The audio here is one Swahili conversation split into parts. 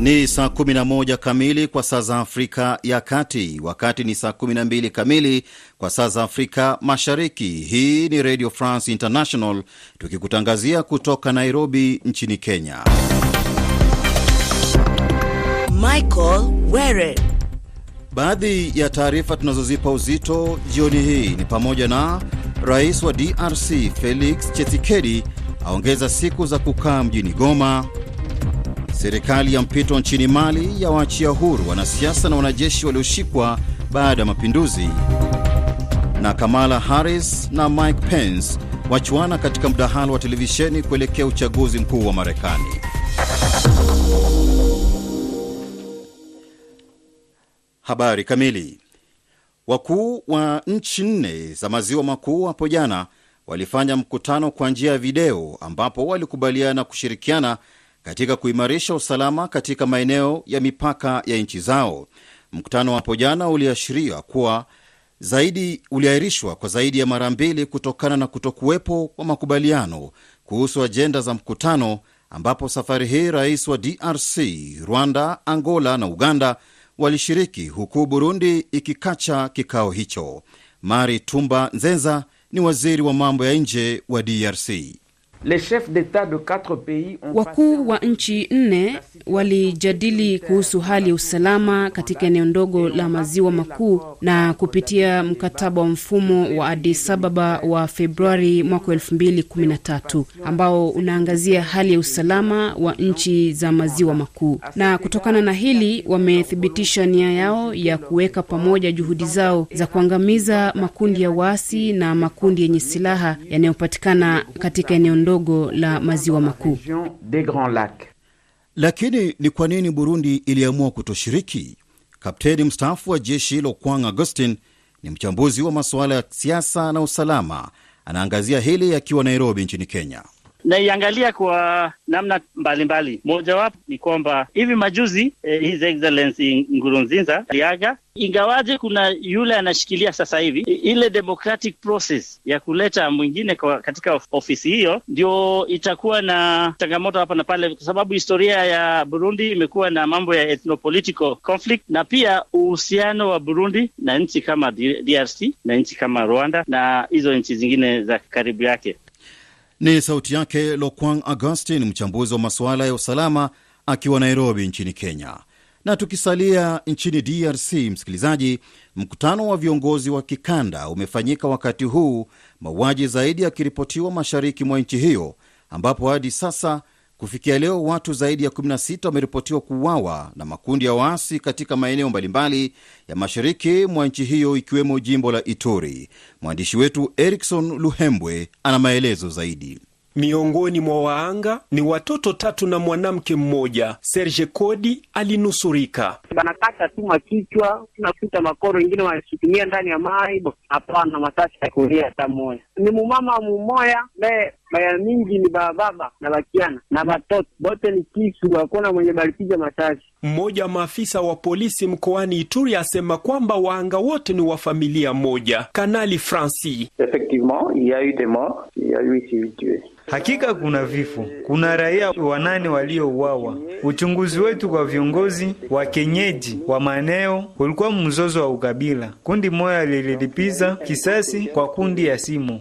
Ni saa 11 kamili kwa saa za Afrika ya Kati, wakati ni saa 12 kamili kwa saa za Afrika Mashariki. Hii ni Radio France International tukikutangazia kutoka Nairobi nchini Kenya. Michael Were. Baadhi ya taarifa tunazozipa uzito jioni hii ni pamoja na rais wa DRC Felix Tshisekedi aongeza siku za kukaa mjini Goma. Serikali ya mpito nchini Mali yawaachia huru wanasiasa na wanajeshi walioshikwa baada ya mapinduzi, na Kamala Harris na Mike Pence wachuana katika mdahalo wa televisheni kuelekea uchaguzi mkuu wa Marekani. Habari kamili. Wakuu wa nchi nne za maziwa makuu hapo jana walifanya mkutano kwa njia ya video ambapo walikubaliana kushirikiana katika kuimarisha usalama katika maeneo ya mipaka ya nchi zao. Mkutano hapo jana uliashiria kuwa zaidi uliahirishwa kwa zaidi ya mara mbili kutokana na kutokuwepo kwa makubaliano kuhusu ajenda za mkutano, ambapo safari hii rais wa DRC, Rwanda, Angola na Uganda walishiriki huku Burundi ikikacha kikao hicho. Mari Tumba Nzenza ni waziri wa mambo ya nje wa DRC. Wakuu wa nchi nne walijadili kuhusu hali ya usalama katika eneo ndogo la maziwa makuu na kupitia mkataba wa mfumo wa Addis Ababa wa Februari mwaka elfu mbili kumi na tatu ambao unaangazia hali ya usalama wa nchi za maziwa makuu. Na kutokana na hili wamethibitisha nia yao ya kuweka pamoja juhudi zao za kuangamiza makundi ya waasi na makundi yenye silaha yanayopatikana katika eneo ndogo la maziwa makuu. Lakini ni kwa nini Burundi iliamua kutoshiriki? Kapteni mstaafu wa jeshi hilo Kwang Augustin ni mchambuzi wa masuala ya siasa na usalama, anaangazia hili akiwa Nairobi nchini Kenya. Naiangalia kwa namna mbalimbali. Mojawapo ni kwamba hivi majuzi eh, His Excellency Ngurunzinza aliaga, ingawaje kuna yule anashikilia sasa hivi ile democratic process ya kuleta mwingine kwa katika ofisi hiyo, ndio itakuwa na changamoto hapa na pale, kwa sababu historia ya Burundi imekuwa na mambo ya ethnopolitical conflict, na pia uhusiano wa Burundi na nchi kama DRC na nchi kama Rwanda na hizo nchi zingine za karibu yake. Ni sauti yake Lokwang Augustin, mchambuzi wa masuala ya usalama akiwa Nairobi nchini Kenya. Na tukisalia nchini DRC, msikilizaji, mkutano wa viongozi wa kikanda umefanyika wakati huu mauaji zaidi yakiripotiwa mashariki mwa nchi hiyo, ambapo hadi sasa kufikia leo watu zaidi ya 16 wameripotiwa kuuawa na makundi ya waasi katika maeneo mbalimbali ya mashariki mwa nchi hiyo ikiwemo jimbo la Ituri. Mwandishi wetu Erikson Luhembwe ana maelezo zaidi. Miongoni mwa waanga ni watoto tatu na mwanamke mmoja. Serge Kodi alinusurika. Banakata tu makichwa, tunakuta makoro wengine wanashikilia ndani ya mai. Hapana masasi ya kulia hata moya. Ni mumama mumoya be baya mingi ni bababa na bakiana na batoto bote ni kisu, hakuna mwenye balipiga masasi. Mmoja wa maafisa wa polisi mkoani Ituri asema kwamba waanga wote ni wa familia moja. Kanali Francis: Hakika kuna vifo, kuna raia wanane waliouawa. Uchunguzi wetu kwa viongozi wa kenyeji wa maeneo ulikuwa mzozo wa ukabila. Kundi moja lililipiza kisasi kwa kundi ya simu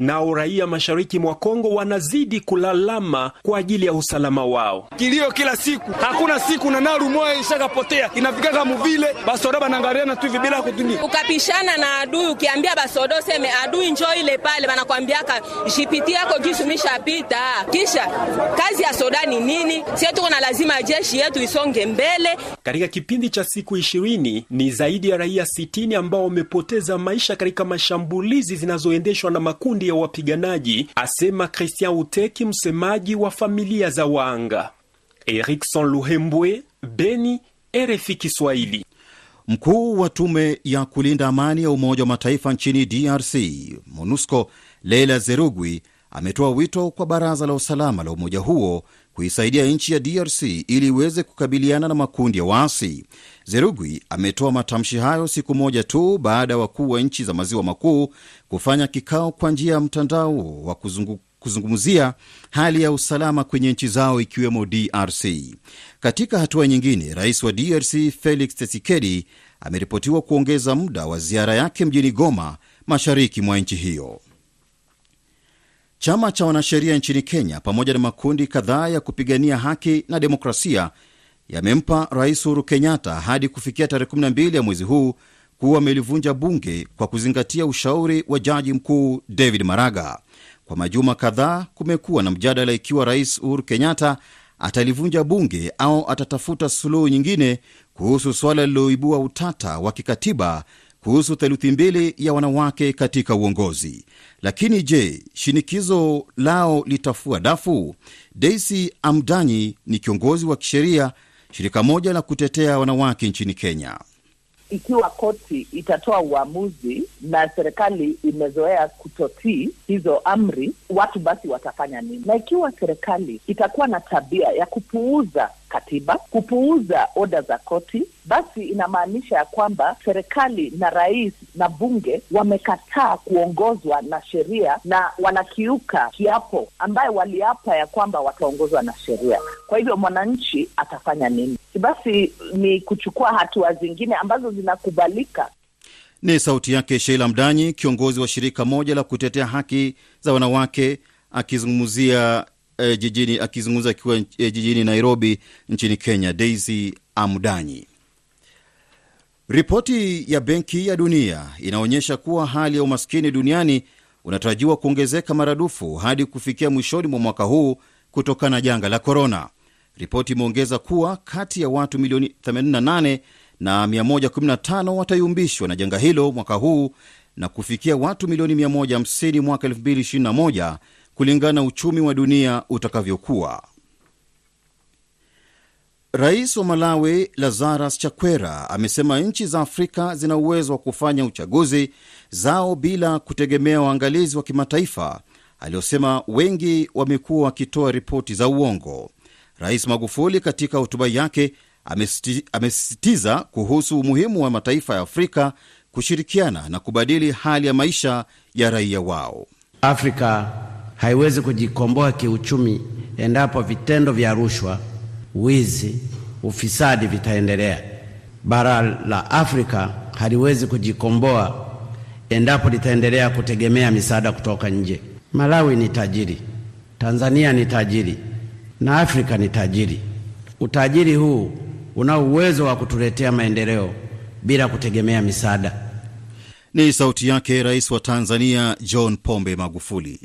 nao raia mashariki mwa Kongo wanazidi kulalama kwa ajili ya usalama wao. Kilio kila siku, hakuna siku na naru moya ishakapotea inafikaka muvile basoda banangariana tu hivi bila kutumia. Ukapishana na adui, ukiambia basodo seme adui njo ile pale, banakwambiaka jipiti yako jisumishapita. Kisha kazi ya soda ni nini? Sie tuko na lazima jeshi yetu isonge mbele. Katika kipindi cha siku ishirini ni zaidi ya raia sitini ambao wamepoteza maisha katika mashambulizi zinazoendeshwa na makundi ya wapiganaji, asema Christian Uteki, msemaji wa familia za waanga. Erikson Luhembwe, Beni, RFI Kiswahili. Mkuu wa tume ya kulinda amani ya Umoja wa Mataifa nchini DRC, MONUSCO, Leila Zerugwi ametoa wito kwa Baraza la Usalama la umoja huo kuisaidia nchi ya DRC ili iweze kukabiliana na makundi ya waasi. Zerugwi ametoa matamshi hayo siku moja tu baada ya wakuu wa nchi za maziwa makuu kufanya kikao kwa njia ya mtandao wa kuzungu kuzungumzia hali ya usalama kwenye nchi zao ikiwemo DRC. Katika hatua nyingine, rais wa DRC Felix Tshisekedi ameripotiwa kuongeza muda wa ziara yake mjini Goma, mashariki mwa nchi hiyo. Chama cha wanasheria nchini Kenya pamoja na makundi kadhaa ya kupigania haki na demokrasia yamempa Rais Uhuru Kenyatta hadi kufikia tarehe 12 ya mwezi huu kuwa amelivunja bunge kwa kuzingatia ushauri wa jaji mkuu David Maraga. Kwa majuma kadhaa kumekuwa na mjadala ikiwa Rais Uhuru Kenyatta atalivunja bunge au atatafuta suluhu nyingine kuhusu suala lililoibua utata wa kikatiba kuhusu theluthi mbili ya wanawake katika uongozi. Lakini je, shinikizo lao litafua dafu? Daisy Amdanyi ni kiongozi wa kisheria shirika moja la kutetea wanawake nchini Kenya. Ikiwa koti itatoa uamuzi na serikali imezoea kutotii hizo amri, watu basi watafanya nini? Na ikiwa serikali itakuwa na tabia ya kupuuza katiba, kupuuza oda za koti, basi inamaanisha ya kwamba serikali na rais na bunge wamekataa kuongozwa na sheria na wanakiuka kiapo ambayo waliapa ya kwamba wataongozwa na sheria. Kwa hivyo mwananchi atafanya nini? Basi ni kuchukua hatua zingine ambazo zinakubalika. Ni sauti yake Sheila Mdanyi, kiongozi wa shirika moja la kutetea haki za wanawake akizungumzia eh, jijini akizungumza akiwa eh, jijini Nairobi nchini Kenya. Daisy Amdanyi. Ripoti ya Benki ya Dunia inaonyesha kuwa hali ya umaskini duniani unatarajiwa kuongezeka maradufu hadi kufikia mwishoni mwa mwaka huu kutokana na janga la korona. Ripoti imeongeza kuwa kati ya watu milioni 88 na 115 watayumbishwa na janga hilo mwaka huu na kufikia watu milioni 150 mwaka 2021 kulingana na uchumi wa dunia utakavyokuwa. Rais wa Malawi Lazarus Chakwera amesema nchi za Afrika zina uwezo wa kufanya uchaguzi zao bila kutegemea waangalizi wa kimataifa, aliyosema wengi wamekuwa wakitoa ripoti za uongo. Rais Magufuli katika hotuba yake amesisitiza kuhusu umuhimu wa mataifa ya Afrika kushirikiana na kubadili hali ya maisha ya raia wao. Afrika haiwezi kujikomboa kiuchumi endapo vitendo vya rushwa, wizi, ufisadi vitaendelea. Bara la Afrika haliwezi kujikomboa endapo litaendelea kutegemea misaada kutoka nje. Malawi ni tajiri, Tanzania ni tajiri na Afrika ni tajiri. Utajiri huu una uwezo wa kutuletea maendeleo bila kutegemea misaada. Ni sauti yake Rais wa Tanzania John Pombe Magufuli.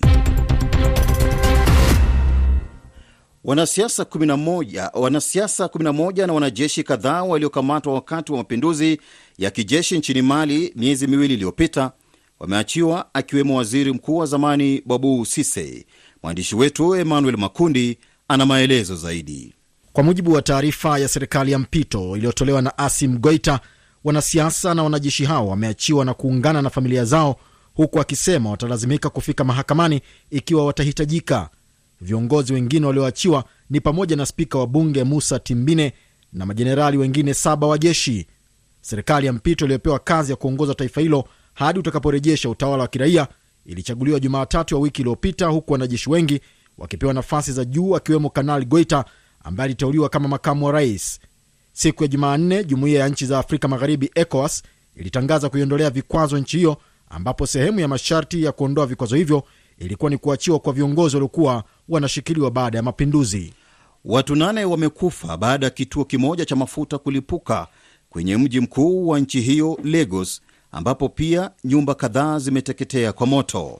Wanasiasa 11 wanasiasa 11 na wanajeshi kadhaa waliokamatwa wakati wa mapinduzi ya kijeshi nchini Mali miezi miwili iliyopita wameachiwa, akiwemo waziri mkuu wa zamani Babu Sise. Mwandishi wetu Emmanuel Makundi ana maelezo zaidi. Kwa mujibu wa taarifa ya serikali ya mpito iliyotolewa na Asim Goita, wanasiasa na wanajeshi hao wameachiwa na kuungana na familia zao, huku akisema watalazimika kufika mahakamani ikiwa watahitajika. Viongozi wengine walioachiwa ni pamoja na spika wa bunge Musa Timbine na majenerali wengine saba wa jeshi. Serikali ya mpito iliyopewa kazi ya kuongoza taifa hilo hadi utakaporejesha utawala wa kiraia ilichaguliwa Jumatatu ya wiki iliyopita, huku wanajeshi wengi wakipewa nafasi za juu, akiwemo Kanali Goita ambaye aliteuliwa kama makamu wa rais. Siku ya Jumanne, jumuiya ya nchi za Afrika Magharibi, ECOWAS, ilitangaza kuiondolea vikwazo nchi hiyo, ambapo sehemu ya masharti ya kuondoa vikwazo hivyo ilikuwa ni kuachiwa kwa viongozi waliokuwa wanashikiliwa baada ya mapinduzi. Watu nane wamekufa baada ya kituo kimoja cha mafuta kulipuka kwenye mji mkuu wa nchi hiyo Lagos, ambapo pia nyumba kadhaa zimeteketea kwa moto.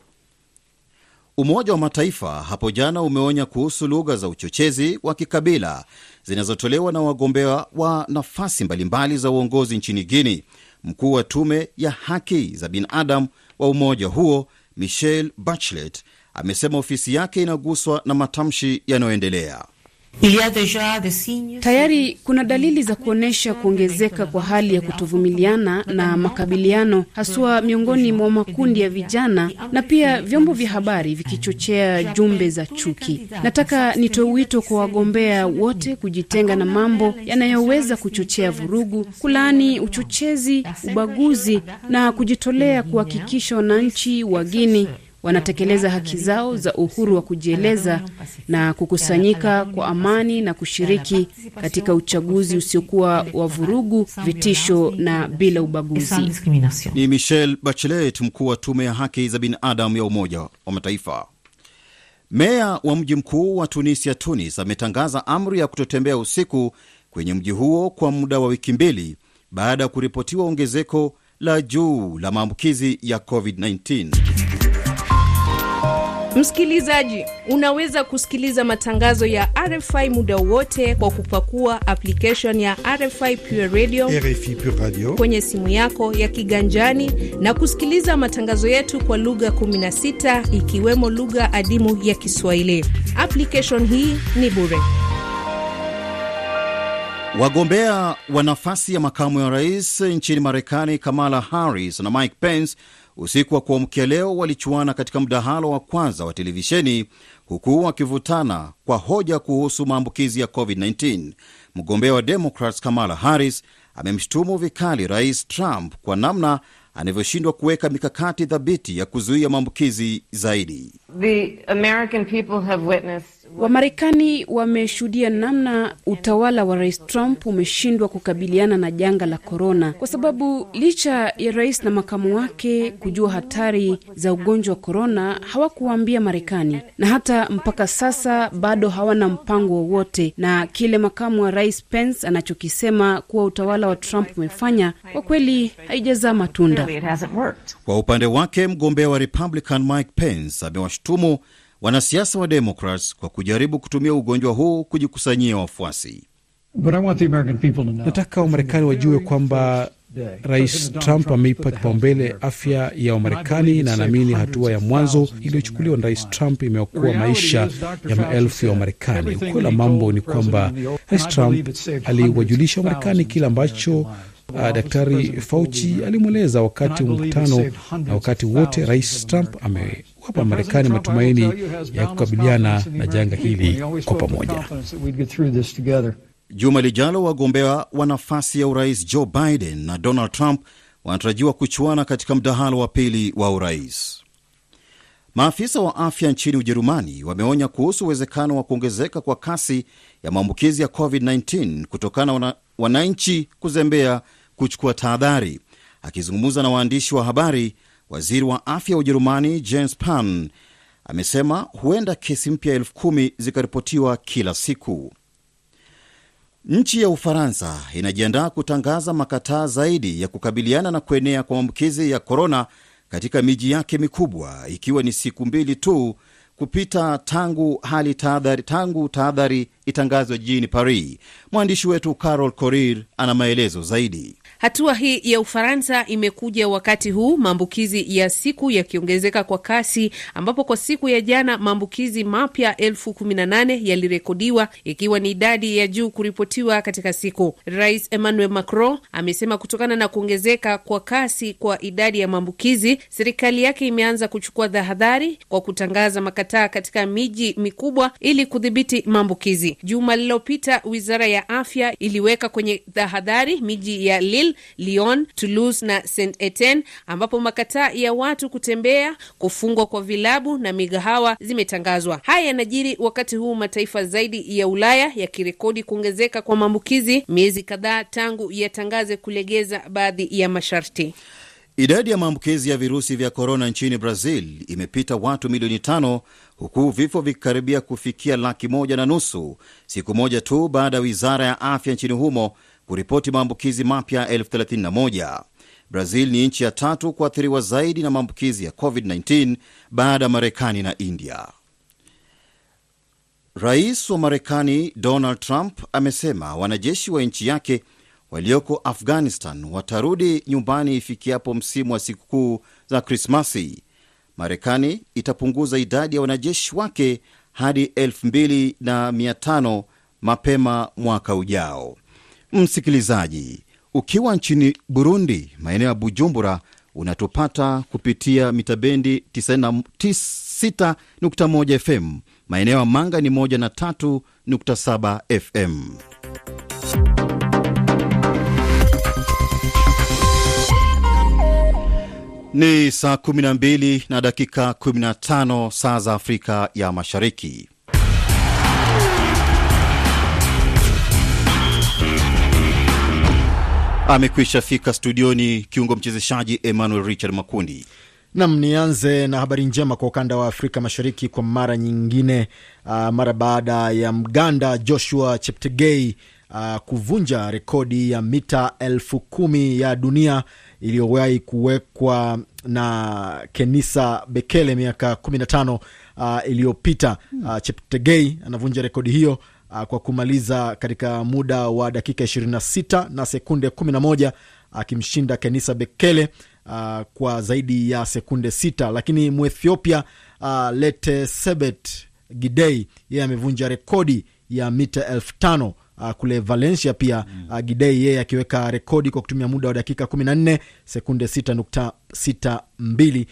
Umoja wa Mataifa hapo jana umeonya kuhusu lugha za uchochezi wa kikabila zinazotolewa na wagombea wa nafasi mbalimbali za uongozi nchini Guini. Mkuu wa tume ya haki za binadamu wa umoja huo Michelle Bachelet amesema ofisi yake inaguswa na matamshi yanayoendelea. Tayari kuna dalili za kuonyesha kuongezeka kwa hali ya kutovumiliana na makabiliano, haswa miongoni mwa makundi ya vijana na pia vyombo vya habari vikichochea jumbe za chuki. Nataka nitoe wito kwa wagombea wote kujitenga na mambo yanayoweza kuchochea vurugu, kulaani uchochezi, ubaguzi na kujitolea kuhakikisha wananchi wa Guinea wanatekeleza haki zao za uhuru wa kujieleza na kukusanyika kwa amani na kushiriki katika uchaguzi usiokuwa wa vurugu, vitisho na bila ubaguzi. Ni Michelle Bachelet, mkuu wa tume ya haki za binadamu ya Umoja wa Mataifa. Meya wa mji mkuu wa Tunisia, Tunis, ametangaza amri ya kutotembea usiku kwenye mji huo kwa muda wa wiki mbili baada ya kuripotiwa ongezeko la juu la maambukizi ya COVID-19. Msikilizaji, unaweza kusikiliza matangazo ya RFI muda wote kwa kupakua application ya RFI Pure Radio, RFI Pure Radio kwenye simu yako ya kiganjani na kusikiliza matangazo yetu kwa lugha 16 ikiwemo lugha adimu ya Kiswahili. Application hii ni bure. Wagombea wa nafasi ya makamu ya rais nchini Marekani, Kamala Harris na Mike Pence, usiku wa kuamkia leo walichuana katika mdahalo wa kwanza wa televisheni, huku wakivutana kwa hoja kuhusu maambukizi ya COVID-19. Mgombea wa Democrats Kamala Harris amemshutumu vikali Rais Trump kwa namna anavyoshindwa kuweka mikakati thabiti ya kuzuia maambukizi zaidi. The American people have witnessed Wamarekani wameshuhudia namna utawala wa rais Trump umeshindwa kukabiliana na janga la korona, kwa sababu licha ya rais na makamu wake kujua hatari za ugonjwa wa korona, hawakuwaambia Marekani, na hata mpaka sasa bado hawana mpango wowote. Na kile makamu wa rais Pence anachokisema kuwa utawala wa Trump umefanya, kwa kweli haijazaa matunda. Kwa upande wake, mgombea wa Republican Mike Pence amewashutumu wanasiasa wa Democrats kwa kujaribu kutumia ugonjwa huu kujikusanyia wafuasi. Nataka Wamarekani wajue kwamba Rais Trump ameipa kipaumbele afya ya Wamarekani na anaamini hatua ya mwanzo iliyochukuliwa na Rais Trump imeokoa maisha ya maelfu ya Wamarekani. Ukweli wa mambo ni kwamba Rais Trump aliwajulisha Wamarekani kile ambacho uh, Daktari Fauci alimweleza wakati wa mkutano, na wakati wote Rais Trump amewapa Marekani matumaini ya kukabiliana na janga hili kwa pamoja. Juma lijalo wagombea wa nafasi ya urais Joe Biden na Donald Trump wanatarajiwa kuchuana katika mdahalo wa pili wa urais. Maafisa wa afya nchini Ujerumani wameonya kuhusu uwezekano wa kuongezeka kwa kasi ya maambukizi ya COVID-19 kutokana na wananchi kuzembea kuchukua tahadhari. Akizungumza na waandishi wa habari, waziri wa afya wa Ujerumani Jens Spahn amesema huenda kesi mpya elfu kumi zikaripotiwa kila siku. Nchi ya Ufaransa inajiandaa kutangaza makataa zaidi ya kukabiliana na kuenea kwa maambukizi ya korona katika miji yake mikubwa, ikiwa ni siku mbili tu kupita tangu hali tahadhari tangu tahadhari itangazwe jijini Paris. Mwandishi wetu Carol Korir ana maelezo zaidi. Hatua hii ya Ufaransa imekuja wakati huu maambukizi ya siku yakiongezeka kwa kasi, ambapo kwa siku ya jana maambukizi mapya elfu kumi na nane yalirekodiwa ikiwa ni idadi ya juu kuripotiwa katika siku. Rais Emmanuel Macron amesema kutokana na kuongezeka kwa kasi kwa idadi ya maambukizi, serikali yake imeanza kuchukua tahadhari kwa kutangaza makataa katika miji mikubwa ili kudhibiti maambukizi. Juma lililopita wizara ya afya iliweka kwenye tahadhari miji ya Lille, Lyon, Toulouse na Saint Etienne ambapo makataa ya watu kutembea, kufungwa kwa vilabu na migahawa zimetangazwa. Haya yanajiri wakati huu mataifa zaidi ya Ulaya yakirekodi kuongezeka kwa maambukizi miezi kadhaa tangu yatangaze kulegeza baadhi ya masharti. Idadi ya maambukizi ya virusi vya korona nchini Brazil imepita watu milioni tano huku vifo vikikaribia kufikia laki moja na nusu siku moja tu baada ya wizara ya afya nchini humo kuripoti maambukizi mapya elfu thelathini na moja. Brazil ni nchi ya tatu kuathiriwa zaidi na maambukizi ya COVID-19 baada ya Marekani na India. Rais wa Marekani Donald Trump amesema wanajeshi wa nchi yake walioko Afghanistan watarudi nyumbani ifikiapo msimu wa sikukuu za Krismasi. Marekani itapunguza idadi ya wanajeshi wake hadi 2500 mapema mwaka ujao. Msikilizaji, ukiwa nchini Burundi, maeneo ya Bujumbura, unatupata kupitia mitabendi 96.1 FM, maeneo ya Manga ni 103.7 FM. Ni saa 12 na dakika 15 saa za Afrika ya Mashariki. Amekwisha fika studioni kiungo mchezeshaji Emmanuel Richard Makundi. Nam, nianze na habari njema kwa ukanda wa Afrika Mashariki kwa mara nyingine, uh, mara baada ya Mganda Joshua Cheptegei uh, kuvunja rekodi ya mita elfu kumi ya dunia iliyowahi kuwekwa na Kenisa Bekele miaka 15 uh, iliyopita. Uh, Cheptegei anavunja rekodi hiyo kwa kumaliza katika muda wa dakika 26 na sekunde 11 akimshinda Kenisa Bekele uh, kwa zaidi ya sekunde sita, lakini Mwethiopia uh, Lete Sebet Gidei yeye amevunja rekodi ya mita elfu tano. Uh, kule Valencia pia uh, Gidei yeye akiweka rekodi kwa kutumia muda wa dakika 14 sekunde 6.62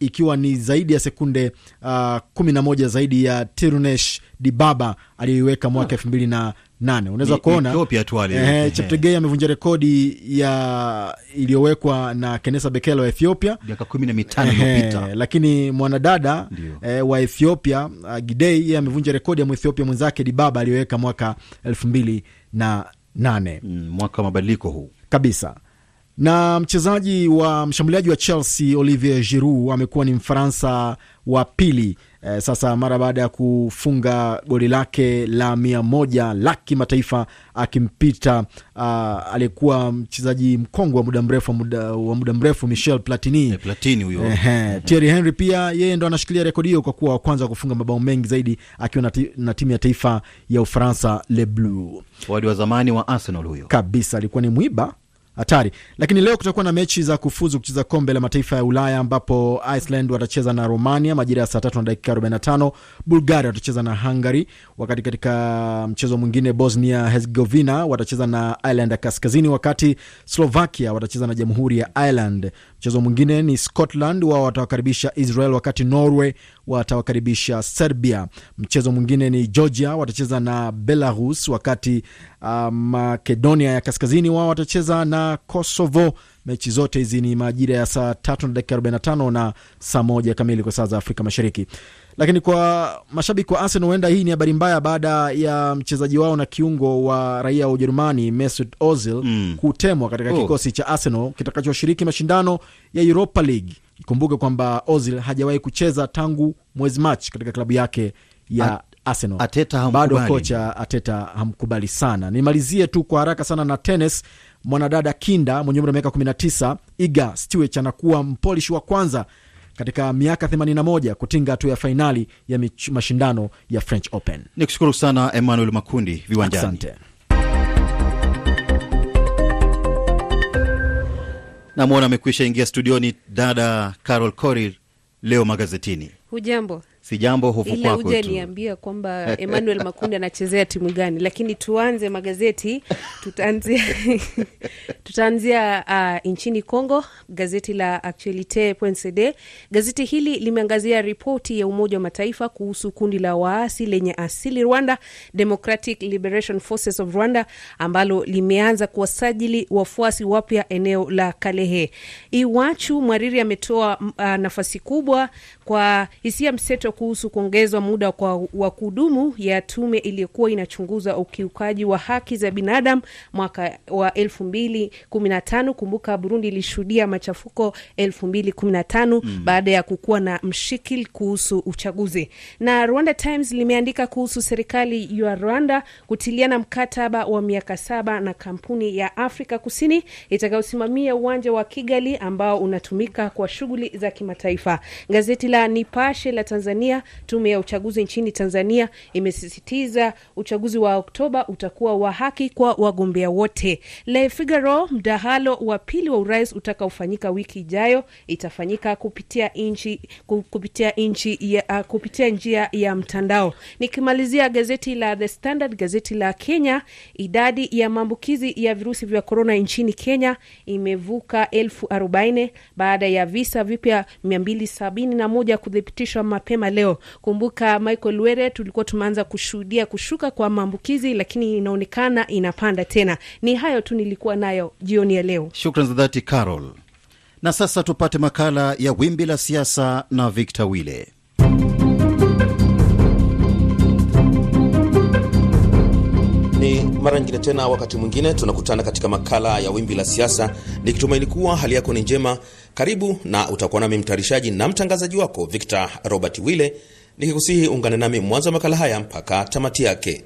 ikiwa ni zaidi ya sekunde uh, kumi na moja zaidi ya Tirunesh Dibaba aliyoiweka mwaka elfu mbili na nane. Unaweza kuona eh, Cheptegei amevunja rekodi ya iliyowekwa na Kenesa Bekele wa Ethiopia. Miaka kumi na mitano iliyopita, lakini mwanadada eh, wa Ethiopia uh, Gidei yeye amevunja rekodi ya Mwethiopia mwenzake Dibaba aliyoweka mwaka elfu mbili na nane. Mm, mwaka wa mabadiliko huu. Kabisa na mchezaji wa mshambuliaji wa Chelsea Olivier Giroud amekuwa ni Mfaransa wa pili. Eh, sasa mara baada ya kufunga goli lake la mia moja la kimataifa akimpita uh, aliyekuwa mchezaji mkongwe wa muda mrefu muda, wa muda mrefu Michel Platini. Eh, Platini huyo. Eh, Thierry Henry pia yeye ndo anashikilia rekodi hiyo kwa kuwa wa kwanza kufunga mabao mengi zaidi akiwa na, na timu ya taifa ya Ufaransa Le Bleu. Wadi wa zamani wa Arsenal huyo. Kabisa, alikuwa ni mwiba hatari. Lakini leo kutakuwa na mechi za kufuzu kucheza kombe la mataifa ya Ulaya ambapo Iceland watacheza na Romania majira ya saa tatu na dakika 45. Bulgaria watacheza na Hungary, wakati katika mchezo mwingine Bosnia Herzegovina watacheza na Ireland ya Kaskazini, wakati Slovakia watacheza na Jamhuri ya Ireland. Mchezo mwingine ni Scotland, wao watawakaribisha Israel, wakati Norway watawakaribisha Serbia. Mchezo mwingine ni Georgia watacheza na Belarus, wakati uh, Makedonia ya Kaskazini wao watacheza na Kosovo. Mechi zote hizi ni majira ya saa tatu na dakika 45 na saa moja kamili kwa saa za Afrika Mashariki. Lakini kwa mashabiki wa Arsenal, huenda hii ni habari mbaya baada ya mchezaji wao na kiungo wa raia wa Ujerumani Mesut Ozil mm. kutemwa katika Oh. kikosi cha Arsenal kitakachoshiriki mashindano ya Europa League. Ikumbuke kwamba Ozil hajawahi kucheza tangu mwezi Machi katika klabu yake ya At Arsenal. Ateta. Bado kocha Ateta hamkubali sana. Nimalizie tu kwa haraka sana na tenis. Mwanadada Kinda mwenye umri wa miaka 19 Iga Stiwech anakuwa mpolish wa kwanza katika miaka 81 kutinga hatua ya fainali ya mich- mashindano ya French Open. ni kushukuru sana Emmanuel Makundi viwanjani. Asante. Namwona amekwisha ingia studioni dada Carol Korir. Leo magazetini, Hujambo? Si jambo, hofu kwako tu. uje tu. niambia kwamba Emmanuel Makundi anachezea timu gani, lakini tuanze magazeti. Tutaanzia tutaanzia uh, nchini Congo, gazeti la Actualite.cd. Gazeti hili limeangazia ripoti ya Umoja wa Mataifa kuhusu kundi la waasi lenye asili Rwanda, Democratic Liberation Forces of Rwanda, ambalo limeanza kuwasajili wafuasi wapya eneo la Kalehe. Iwachu Mwariri ametoa uh, nafasi kubwa kwa hisia mseto kuhusu kuongezwa muda kwa wa kudumu ya tume iliyokuwa inachunguza ukiukaji wa haki za binadamu mwaka wa elfu mbili kumi na tano. Kumbuka Burundi ilishuhudia machafuko elfu mbili kumi na tano Mm. baada ya kukuwa na mshikil kuhusu uchaguzi. Na Rwanda Times limeandika kuhusu serikali ya Rwanda kutiliana mkataba wa miaka saba na kampuni ya Afrika Kusini itakayosimamia uwanja wa Kigali ambao unatumika kwa shughuli za kimataifa. Gazeti la Nipashe la Tanzania, tume ya uchaguzi nchini Tanzania imesisitiza uchaguzi wa Oktoba utakuwa wa haki kwa wagombea wote. Le Figaro, mdahalo wa pili wa urais utakaofanyika wiki ijayo itafanyika kupitia nchi kupitia nchi ya, uh, kupitia njia ya mtandao. Nikimalizia gazeti la The Standard, gazeti la Kenya, idadi ya maambukizi ya virusi vya korona nchini Kenya imevuka elfu arobaini baada ya visa vipya mia mbili sabini na moja kuthibitishwa mapema leo. Kumbuka Michael Were, tulikuwa tumeanza kushuhudia kushuka kwa maambukizi, lakini inaonekana inapanda tena. Ni hayo tu nilikuwa nayo jioni ya leo. Shukran za dhati Carol. Na sasa tupate makala ya Wimbi la Siasa na Victor Wile. Ni mara nyingine tena, wakati mwingine tunakutana katika makala ya Wimbi la Siasa, nikitumaini kuwa hali yako ni njema. Karibu na utakuwa nami mtayarishaji na mtangazaji wako Victor Robert Wille nikikusihi ungane nami mwanzo wa makala haya mpaka tamati yake.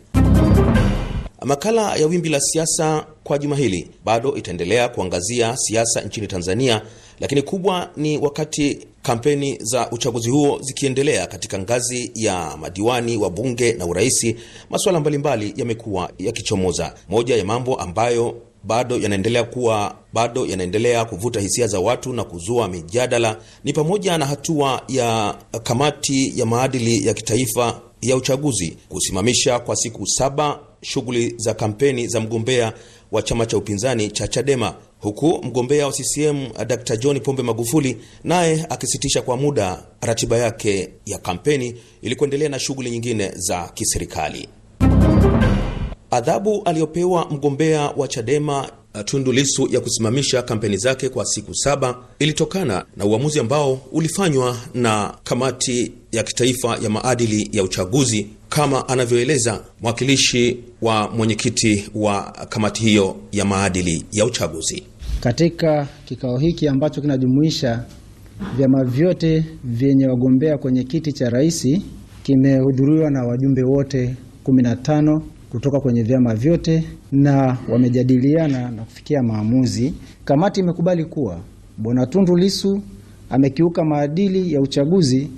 Makala ya Wimbi la Siasa kwa juma hili bado itaendelea kuangazia siasa nchini Tanzania, lakini kubwa ni wakati kampeni za uchaguzi huo zikiendelea katika ngazi ya madiwani wa bunge na uraisi, masuala mbalimbali yamekuwa yakichomoza. Moja ya mambo ambayo bado yanaendelea kuwa bado yanaendelea kuvuta hisia za watu na kuzua mijadala ni pamoja na hatua ya kamati ya maadili ya kitaifa ya uchaguzi kusimamisha kwa siku saba shughuli za kampeni za mgombea wa chama cha upinzani cha Chadema, huku mgombea wa CCM Dr. John Pombe Magufuli naye akisitisha kwa muda ratiba yake ya kampeni ili kuendelea na shughuli nyingine za kiserikali. Adhabu aliyopewa mgombea wa Chadema Tundu Lissu ya kusimamisha kampeni zake kwa siku saba ilitokana na uamuzi ambao ulifanywa na kamati ya kitaifa ya maadili ya uchaguzi, kama anavyoeleza mwakilishi wa mwenyekiti wa kamati hiyo ya maadili ya uchaguzi. Katika kikao hiki ambacho kinajumuisha vyama vyote vyenye wagombea kwenye kiti cha rais, kimehudhuriwa na wajumbe wote 15 kutoka kwenye vyama vyote na wamejadiliana na kufikia maamuzi. Kamati imekubali kuwa Bwana Tundu Lissu amekiuka maadili ya uchaguzi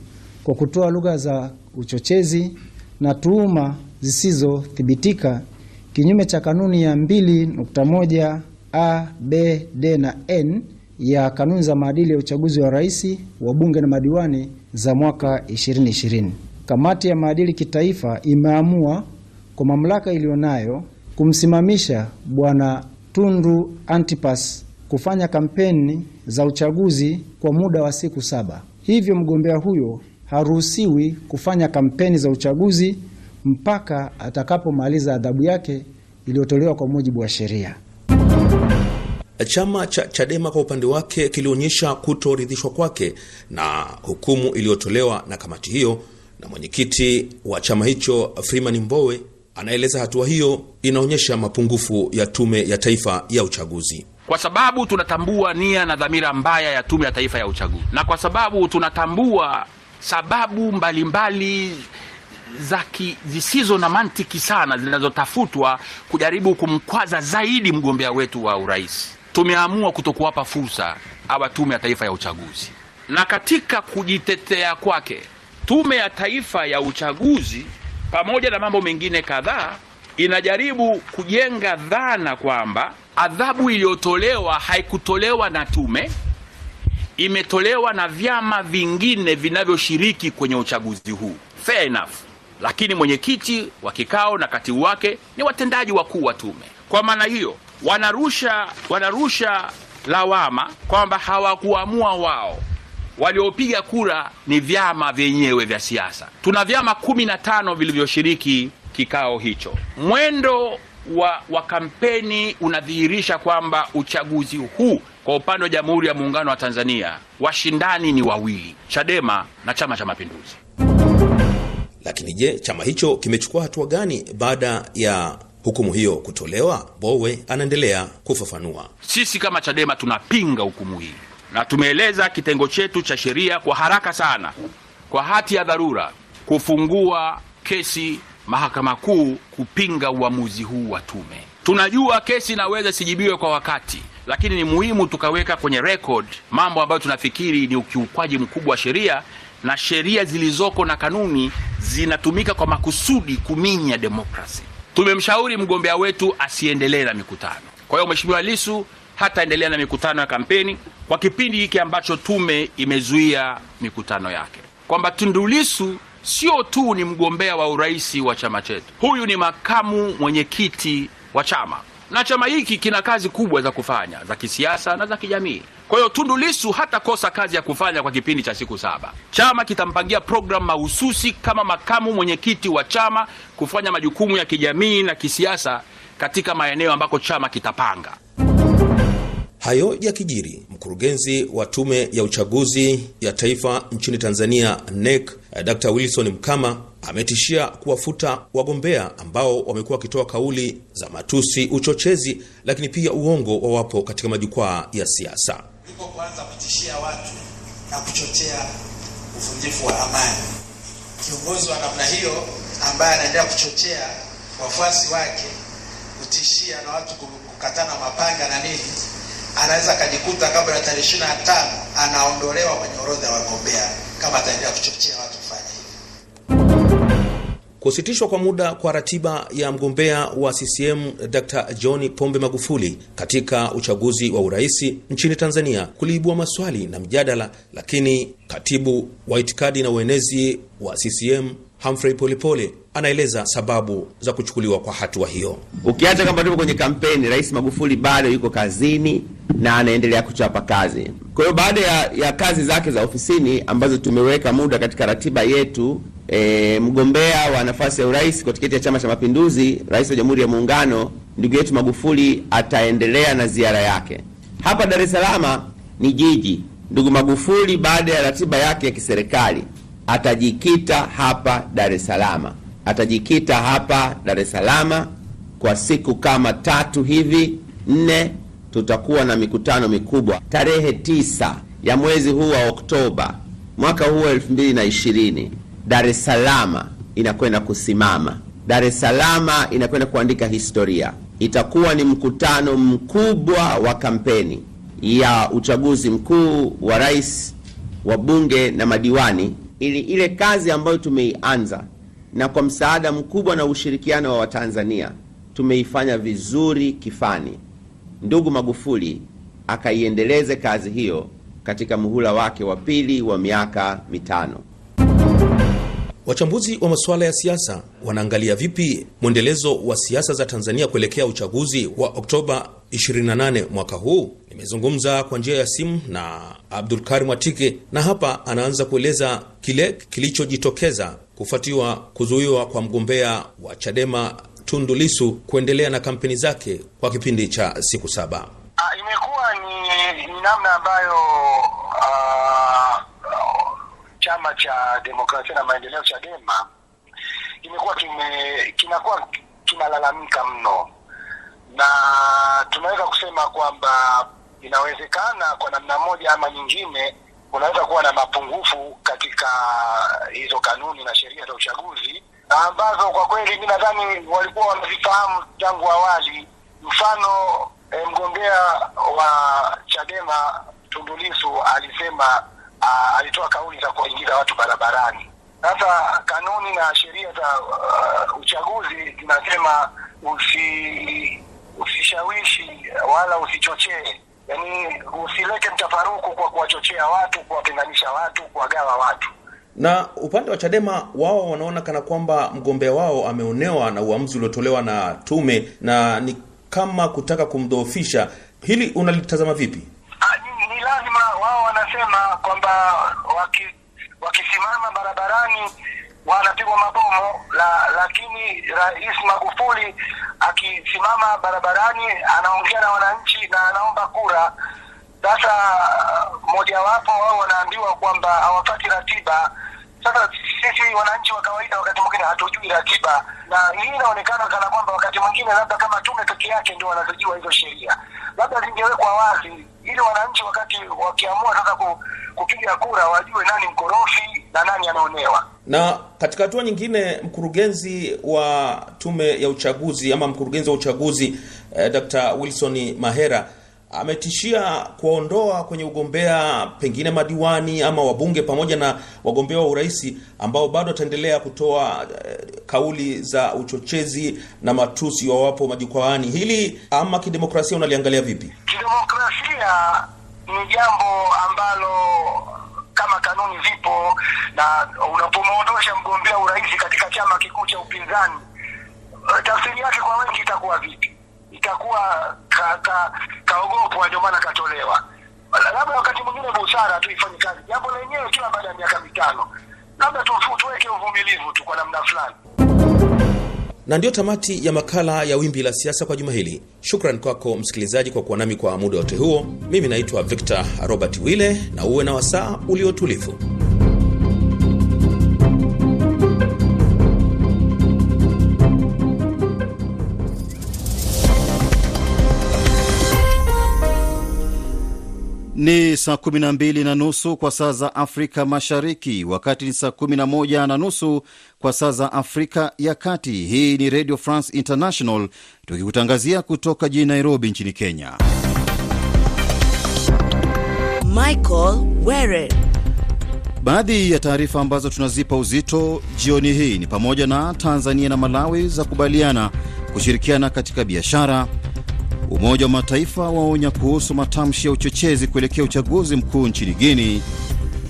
kwa kutoa lugha za uchochezi na tuhuma zisizothibitika kinyume cha kanuni ya 2.1 a b d na n ya kanuni za maadili ya uchaguzi wa rais, wa bunge na madiwani za mwaka 2020. Kamati ya maadili kitaifa imeamua kwa mamlaka iliyonayo kumsimamisha Bwana Tundu Antipas kufanya kampeni za uchaguzi kwa muda wa siku saba. Hivyo mgombea huyo haruhusiwi kufanya kampeni za uchaguzi mpaka atakapomaliza adhabu yake iliyotolewa kwa mujibu wa sheria. Chama cha Chadema kwa upande wake kilionyesha kutoridhishwa kwake na hukumu iliyotolewa na kamati hiyo, na mwenyekiti wa chama hicho Freeman Mbowe anaeleza hatua hiyo inaonyesha mapungufu ya Tume ya Taifa ya Uchaguzi. Kwa sababu tunatambua nia na dhamira mbaya ya Tume ya Taifa ya Uchaguzi, na kwa sababu tunatambua sababu mbalimbali za zisizo na mantiki sana zinazotafutwa kujaribu kumkwaza zaidi mgombea wetu wa urais, tumeamua kutokuwapa fursa awa Tume ya Taifa ya Uchaguzi. Na katika kujitetea kwake, Tume ya Taifa ya Uchaguzi pamoja na mambo mengine kadhaa inajaribu kujenga dhana kwamba adhabu iliyotolewa haikutolewa na tume, imetolewa na vyama vingine vinavyoshiriki kwenye uchaguzi huu. Fair enough, lakini mwenyekiti wa kikao na katibu wake ni watendaji wakuu wa tume. Kwa maana hiyo, wanarusha wanarusha lawama kwamba hawakuamua wao waliopiga kura ni vyama vyenyewe vya siasa. Tuna vyama kumi na tano vilivyoshiriki kikao hicho. Mwendo wa, wa kampeni unadhihirisha kwamba uchaguzi huu kwa upande wa Jamhuri ya Muungano wa Tanzania washindani ni wawili, Chadema na Chama cha Mapinduzi. Lakini je, chama hicho kimechukua hatua gani baada ya hukumu hiyo kutolewa? Bowe anaendelea kufafanua. Sisi kama Chadema tunapinga hukumu hii na tumeeleza kitengo chetu cha sheria kwa haraka sana, kwa hati ya dharura, kufungua kesi Mahakama Kuu kupinga uamuzi huu wa tume. Tunajua kesi inaweza sijibiwe kwa wakati, lakini ni muhimu tukaweka kwenye record mambo ambayo tunafikiri ni ukiukwaji mkubwa wa sheria, na sheria zilizoko na kanuni zinatumika kwa makusudi kuminya demokrasi. Tumemshauri mgombea wetu asiendelee na mikutano. Kwa hiyo Mheshimiwa Lisu hataendelea na mikutano ya kampeni kwa kipindi hiki ambacho tume imezuia mikutano yake, kwamba Tundu Lissu sio tu ni mgombea wa urais wa chama chetu, huyu ni makamu mwenyekiti wa chama, na chama hiki kina kazi kubwa za kufanya za kisiasa na za kijamii. Kwa hiyo Tundu hatakosa kazi ya kufanya kwa kipindi cha siku saba. Chama kitampangia programu mahususi kama makamu mwenyekiti wa chama kufanya majukumu ya kijamii na kisiasa katika maeneo ambako chama kitapanga. Hayo yakijiri, mkurugenzi wa tume ya uchaguzi ya taifa nchini Tanzania NEC Dr. Wilson Mkama ametishia kuwafuta wagombea ambao wamekuwa wakitoa kauli za matusi, uchochezi, lakini pia uongo wawapo katika majukwaa ya siasa. Kuliko kuanza kutishia watu na kuchochea uvunjifu wa amani. Kiongozi wa namna hiyo ambaye anaendelea kuchochea wafuasi wake kutishia na watu kukatana mapanga na nini, anaweza akajikuta kabla ya tarehe ishirini na tano anaondolewa kwenye orodha ya wagombea kama ataendelea kuchochea watu kufanya Kusitishwa kwa muda kwa ratiba ya mgombea wa CCM Dr. John Pombe Magufuli katika uchaguzi wa uraisi nchini Tanzania kuliibua maswali na mjadala, lakini katibu wa itikadi na uenezi wa CCM Humphrey Polepole anaeleza sababu za kuchukuliwa kwa hatua hiyo. Ukiacha kwamba tupo kwenye kampeni, Rais Magufuli bado yuko kazini na anaendelea kuchapa kazi. Kwa hiyo baada ya, ya kazi zake za ofisini ambazo tumeweka muda katika ratiba yetu, e, mgombea wa nafasi ya urais kwa tiketi ya Chama cha Mapinduzi, Rais wa Jamhuri ya Muungano, ndugu yetu Magufuli ataendelea na ziara yake hapa Dar es Salaam. Ni jiji ndugu Magufuli, baada ya ratiba yake ya kiserikali atajikita hapa Dar es Salaam atajikita hapa Dar es Salaam kwa siku kama tatu hivi nne. Tutakuwa na mikutano mikubwa tarehe tisa ya mwezi huu wa Oktoba mwaka huu elfu mbili na ishirini. Dar es Salaam inakwenda kusimama, Dar es Salaam inakwenda kuandika historia. Itakuwa ni mkutano mkubwa wa kampeni ya uchaguzi mkuu wa rais, wa bunge na madiwani, ili ile kazi ambayo tumeianza na kwa msaada mkubwa na ushirikiano wa Watanzania tumeifanya vizuri kifani. Ndugu Magufuli akaiendeleze kazi hiyo katika muhula wake wa pili wa miaka mitano. Wachambuzi wa masuala ya siasa wanaangalia vipi mwendelezo wa siasa za Tanzania kuelekea uchaguzi wa Oktoba 28 mwaka huu. Nimezungumza kwa njia ya simu na Abdul Karim Atike, na hapa anaanza kueleza kile kilichojitokeza kufuatiwa kuzuiwa kwa mgombea wa Chadema Tundu Lisu kuendelea na kampeni zake kwa kipindi cha siku saba. Ah, imekuwa ni, ni namna ambayo uh, chama cha demokrasia na maendeleo Chadema kimekuwa kime kinakuwa kinalalamika mno, na tunaweza kusema kwamba inawezekana kwa namna moja ama nyingine unaweza kuwa na mapungufu katika hizo kanuni na sheria za uchaguzi ambazo kwa kweli mi nadhani walikuwa wanazifahamu tangu awali. Mfano e, mgombea wa Chadema Tundu Lissu alisema a, alitoa kauli za kuwaingiza watu barabarani. Sasa kanuni na sheria za uh, uchaguzi zinasema usi usishawishi wala usichochee yaani usilete mtafaruku kwa kuwachochea watu, kuwatenganisha watu, kuwagawa watu. Na upande wa Chadema wao wanaona kana kwamba mgombea wao ameonewa na uamuzi uliotolewa na tume na ni kama kutaka kumdhoofisha. Hili unalitazama vipi? Ah, ni, ni lazima wao wanasema kwamba waki, wakisimama barabarani wanapigwa mabomo la, lakini Rais Magufuli akisimama barabarani anaongea na wananchi na anaomba kura. Sasa mojawapo wao wanaambiwa kwamba hawapati ratiba. Sasa sisi wananchi wa kawaida wakati mwingine hatujui ratiba, na hii inaonekana kana kwamba wakati mwingine labda kama tume peke yake ndio wanazojua hizo sheria, labda zingewekwa wazi ili wananchi wakati wakiamua sasa kupiga kura wajue nani mkorofi na nani anaonewa. Na katika hatua nyingine, mkurugenzi wa tume ya uchaguzi ama mkurugenzi wa uchaguzi eh, Dr. Wilson Mahera ametishia kuwaondoa kwenye ugombea pengine madiwani ama wabunge pamoja na wagombea wa urais ambao bado wataendelea kutoa eh, kauli za uchochezi na matusi wawapo majukwaani. Hili ama kidemokrasia unaliangalia vipi? Kidemokrasia ni jambo ambalo kama kanuni zipo, na unapomwondosha mgombea urais katika chama kikuu cha upinzani, tafsiri yake kwa wengi itakuwa vipi? Itakuwa ka, ka, ndio maana katolewa. Labda wakati mwingine busara tu ifanye kazi, jambo lenyewe kila baada ya miaka mitano, labda tuweke uvumilivu tu kwa namna fulani. na ndiyo tamati ya makala ya Wimbi la Siasa kwa juma hili. Shukran kwako msikilizaji kwa kuwa nami kwa muda wote huo. Mimi naitwa Victor Robert Wille, na uwe na wasaa uliotulivu. Ni saa 12 na nusu kwa saa za Afrika Mashariki, wakati ni saa 11 na nusu kwa saa za Afrika ya Kati. Hii ni Radio France International tukikutangazia kutoka jijini Nairobi nchini Kenya. Michael Were. Baadhi ya taarifa ambazo tunazipa uzito jioni hii ni pamoja na Tanzania na Malawi za kubaliana kushirikiana katika biashara Umoja wa Mataifa waonya kuhusu matamshi ya uchochezi kuelekea uchaguzi mkuu nchini Guini,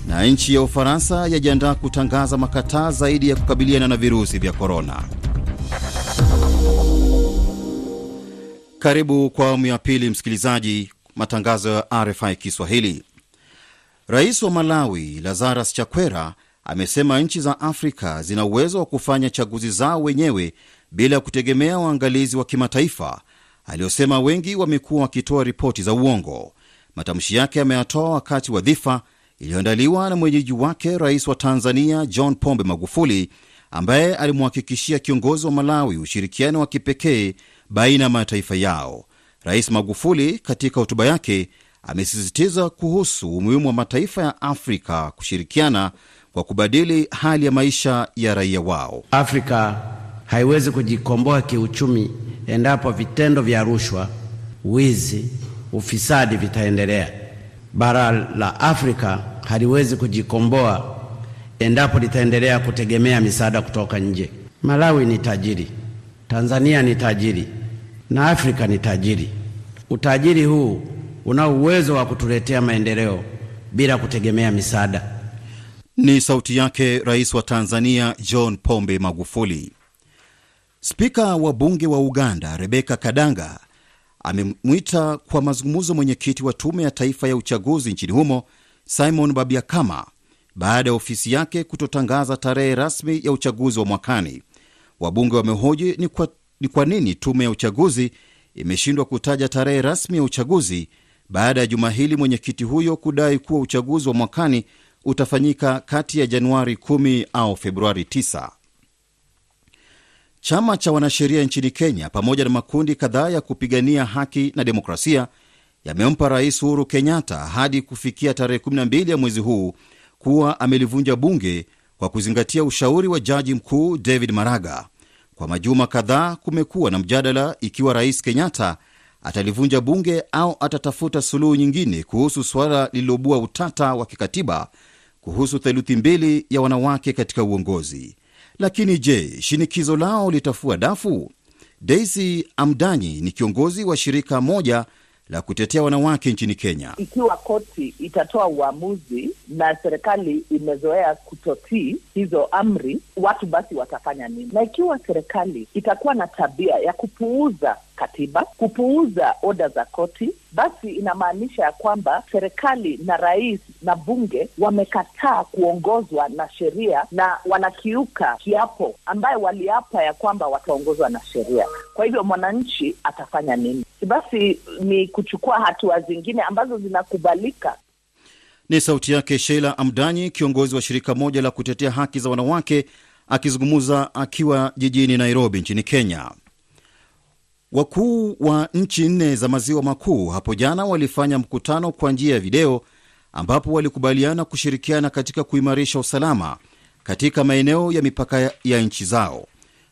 na nchi ya Ufaransa yajiandaa kutangaza makataa zaidi ya kukabiliana na virusi vya korona. Karibu kwa awamu ya pili, msikilizaji, matangazo ya RFI Kiswahili. Rais wa Malawi Lazarus Chakwera amesema nchi za Afrika zina uwezo wa kufanya chaguzi zao wenyewe bila kutegemea waangalizi wa kimataifa aliyosema wengi wamekuwa wakitoa ripoti za uongo. Matamshi yake ameyatoa wakati wa dhifa iliyoandaliwa na mwenyeji wake rais wa Tanzania John Pombe Magufuli, ambaye alimhakikishia kiongozi wa Malawi ushirikiano wa kipekee baina ya mataifa yao. Rais Magufuli katika hotuba yake amesisitiza kuhusu umuhimu wa mataifa ya Afrika kushirikiana kwa kubadili hali ya maisha ya raia wao. Afrika haiwezi kujikomboa kiuchumi endapo vitendo vya rushwa, wizi, ufisadi vitaendelea. Bara la Afrika haliwezi kujikomboa endapo litaendelea kutegemea misaada kutoka nje. Malawi ni tajiri, Tanzania ni tajiri, na Afrika ni tajiri. Utajiri huu una uwezo wa kutuletea maendeleo bila kutegemea misaada. Ni sauti yake Rais wa Tanzania John Pombe Magufuli. Spika wa bunge wa Uganda Rebeka Kadanga amemwita kwa mazungumzo mwenyekiti wa tume ya taifa ya uchaguzi nchini humo Simon Babiakama baada ya ofisi yake kutotangaza tarehe rasmi ya uchaguzi wa mwakani. Wabunge wamehoji ni kwa, ni kwa nini tume ya uchaguzi imeshindwa kutaja tarehe rasmi ya uchaguzi baada ya juma hili mwenyekiti huyo kudai kuwa uchaguzi wa mwakani utafanyika kati ya Januari 10 au Februari 9. Chama cha wanasheria nchini Kenya pamoja na makundi kadhaa ya kupigania haki na demokrasia yamempa Rais Uhuru Kenyatta hadi kufikia tarehe 12 ya mwezi huu kuwa amelivunja bunge kwa kuzingatia ushauri wa jaji mkuu David Maraga. Kwa majuma kadhaa kumekuwa na mjadala ikiwa Rais Kenyatta atalivunja bunge au atatafuta suluhu nyingine kuhusu suala lililobua utata wa kikatiba kuhusu theluthi mbili ya wanawake katika uongozi. Lakini je, shinikizo lao litafua dafu? Daisy Amdanyi ni kiongozi wa shirika moja la kutetea wanawake nchini Kenya. Ikiwa koti itatoa uamuzi na serikali imezoea kutotii hizo amri, watu basi watafanya nini? Na ikiwa serikali itakuwa na tabia ya kupuuza katiba, kupuuza oda za koti, basi inamaanisha ya kwamba serikali na rais na bunge wamekataa kuongozwa na sheria na wanakiuka kiapo ambaye waliapa ya kwamba wataongozwa na sheria. Kwa hivyo mwananchi atafanya nini? Basi ni kuchukua hatua zingine ambazo zinakubalika. Ni sauti yake Sheila Amdanyi, kiongozi wa shirika moja la kutetea haki za wanawake, akizungumza akiwa jijini Nairobi nchini Kenya. Wakuu wa nchi nne za maziwa makuu hapo jana walifanya mkutano kwa njia ya video ambapo walikubaliana kushirikiana katika kuimarisha usalama katika maeneo ya mipaka ya nchi zao.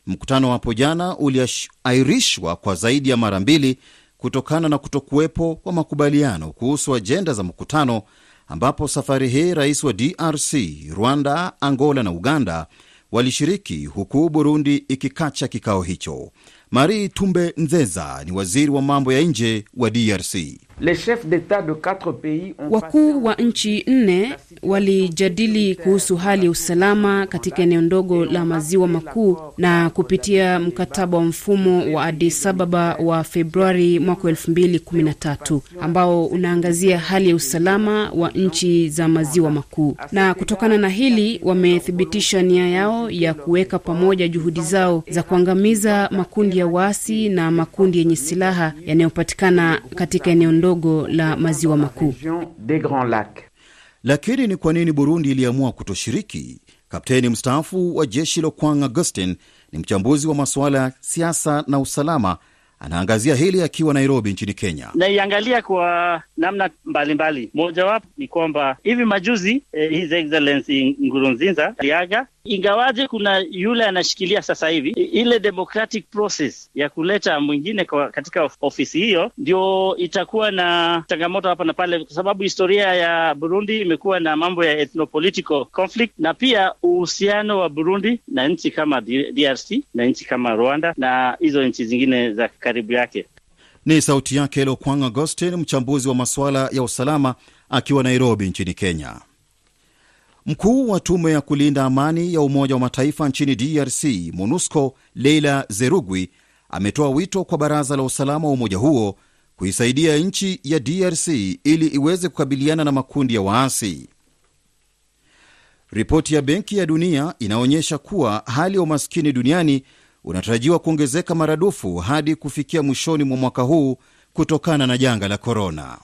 Mkutano wa hapo jana uliahirishwa kwa zaidi ya mara mbili kutokana na kutokuwepo kwa makubaliano kuhusu ajenda za mkutano, ambapo safari hii rais wa DRC, Rwanda, Angola na Uganda walishiriki huku Burundi ikikacha kikao hicho. Marie Tumbe Nzeza ni waziri wa mambo ya nje wa DRC. Wakuu wa nchi nne walijadili kuhusu hali ya usalama katika eneo ndogo la maziwa makuu na kupitia mkataba wa mfumo wa Addis Ababa wa Februari mwaka 2013 ambao unaangazia hali ya usalama wa nchi za maziwa makuu. Na kutokana na hili, wamethibitisha nia yao ya kuweka pamoja juhudi zao za kuangamiza makundi ya waasi na makundi yenye silaha yanayopatikana katika eneo ndogo la maziwa makuu. Lakini ni kwa nini Burundi iliamua kutoshiriki? Kapteni mstaafu wa jeshi Lokwang Augustin ni mchambuzi wa masuala ya siasa na usalama. Anaangazia hili akiwa Nairobi nchini Kenya. Naiangalia kwa namna mbalimbali. Mojawapo ni kwamba hivi majuzi eh, His Excellency Nkurunziza aliaga, ingawaje kuna yule anashikilia sasa hivi ile democratic process ya kuleta mwingine kwa katika ofisi hiyo, ndio itakuwa na changamoto hapa na pale, kwa sababu historia ya Burundi imekuwa na mambo ya ethnopolitical conflict, na pia uhusiano wa Burundi na nchi kama DRC na nchi kama Rwanda na hizo nchi zingine za karibu yake. Ni sauti yake Lokwang augostin mchambuzi wa masuala ya usalama akiwa Nairobi nchini Kenya. Mkuu wa tume ya kulinda amani ya Umoja wa Mataifa nchini DRC, MONUSCO, Leila Zerugwi ametoa wito kwa baraza la usalama wa umoja huo kuisaidia nchi ya DRC ili iweze kukabiliana na makundi ya waasi. Ripoti ya Benki ya Dunia inaonyesha kuwa hali ya umaskini duniani unatarajiwa kuongezeka maradufu hadi kufikia mwishoni mwa mwaka huu kutokana na janga la korona.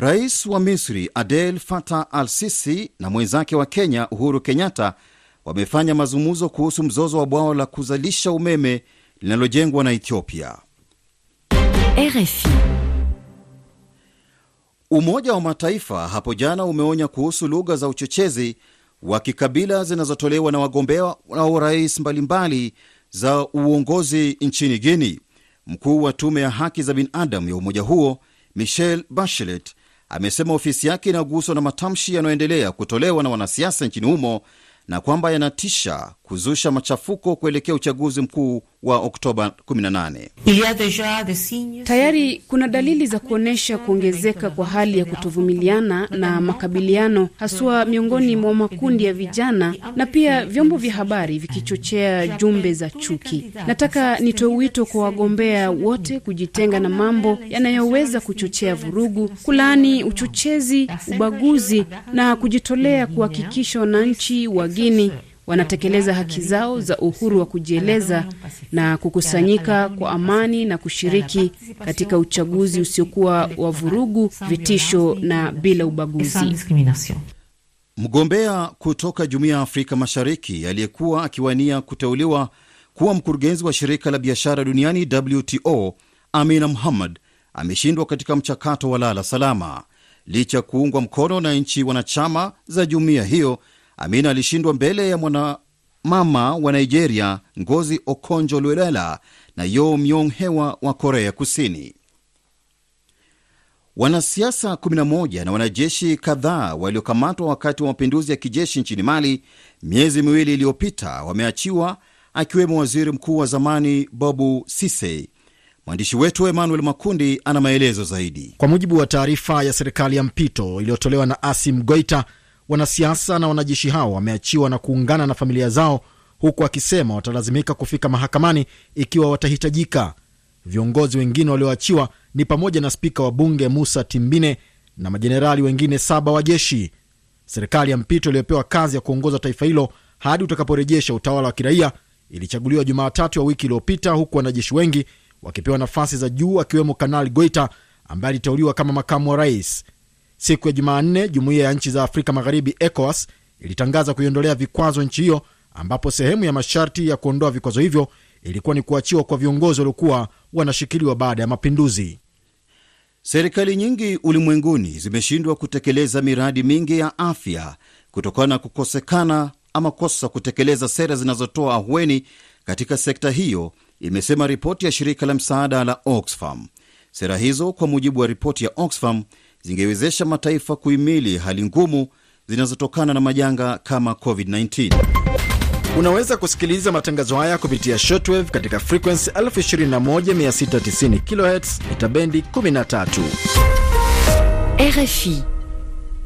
Rais wa Misri Adel Fattah al Sisi na mwenzake wa Kenya Uhuru Kenyatta wamefanya mazungumzo kuhusu mzozo wa bwawa la kuzalisha umeme linalojengwa na Ethiopia. RFI. Umoja wa Mataifa hapo jana umeonya kuhusu lugha za uchochezi wa kikabila zinazotolewa na wagombea wa urais mbalimbali za uongozi nchini Guini. Mkuu wa tume ya haki za binadamu ya umoja huo Michelle Bachelet amesema ofisi yake inaguswa na matamshi yanayoendelea kutolewa na wanasiasa nchini humo na kwamba yanatisha kuzusha machafuko kuelekea uchaguzi mkuu wa Oktoba 18. Tayari kuna dalili za kuonyesha kuongezeka kwa hali ya kutovumiliana na makabiliano, haswa miongoni mwa makundi ya vijana na pia vyombo vya habari vikichochea jumbe za chuki. Nataka nitoe wito kwa wagombea wote kujitenga na mambo yanayoweza kuchochea vurugu, kulaani uchochezi, ubaguzi na kujitolea kuhakikisha wananchi wa Guinea wanatekeleza haki zao za uhuru wa kujieleza na kukusanyika kwa amani na kushiriki katika uchaguzi usiokuwa wa vurugu, vitisho na bila ubaguzi. Mgombea kutoka Jumuiya ya Afrika Mashariki aliyekuwa akiwania kuteuliwa kuwa mkurugenzi wa shirika la biashara duniani WTO, Amina Muhammad ameshindwa katika mchakato wa lala salama licha ya kuungwa mkono na nchi wanachama za jumuiya hiyo. Amina alishindwa mbele ya mwanamama wa Nigeria Ngozi Okonjo-Iweala na Yo Myong Hewa wa Korea Kusini. Wanasiasa 11 na wanajeshi kadhaa waliokamatwa wakati wa mapinduzi ya kijeshi nchini Mali miezi miwili iliyopita wameachiwa, akiwemo waziri mkuu wa zamani Bobu Sise. Mwandishi wetu Emmanuel Makundi ana maelezo zaidi. Kwa mujibu wa taarifa ya serikali ya mpito iliyotolewa na Asim Goita, wanasiasa na wanajeshi hao wameachiwa na kuungana na familia zao, huku akisema watalazimika kufika mahakamani ikiwa watahitajika. Viongozi wengine walioachiwa ni pamoja na spika wa bunge Musa Timbine na majenerali wengine saba wa jeshi. Serikali ya mpito iliyopewa kazi ya kuongoza taifa hilo hadi utakaporejesha utawala wa kiraia ilichaguliwa Jumatatu ya wiki iliyopita, huku wanajeshi wengi wakipewa nafasi za juu, akiwemo Kanali Goita ambaye aliteuliwa kama makamu wa rais. Siku ya Jumanne, jumuiya ya nchi za Afrika Magharibi, ECOWAS, ilitangaza kuiondolea vikwazo nchi hiyo, ambapo sehemu ya masharti ya kuondoa vikwazo hivyo ilikuwa ni kuachiwa kwa viongozi waliokuwa wanashikiliwa baada ya mapinduzi. Serikali nyingi ulimwenguni zimeshindwa kutekeleza miradi mingi ya afya kutokana na kukosekana ama kosa kutekeleza sera zinazotoa ahueni katika sekta hiyo, imesema ripoti ya shirika la msaada la Oxfam. Sera hizo kwa mujibu wa ripoti ya Oxfam zingewezesha mataifa kuhimili hali ngumu zinazotokana na majanga kama COVID-19. Unaweza kusikiliza matangazo haya kupitia shortwave katika frequency 21690 kHz mita bendi 13. RFI.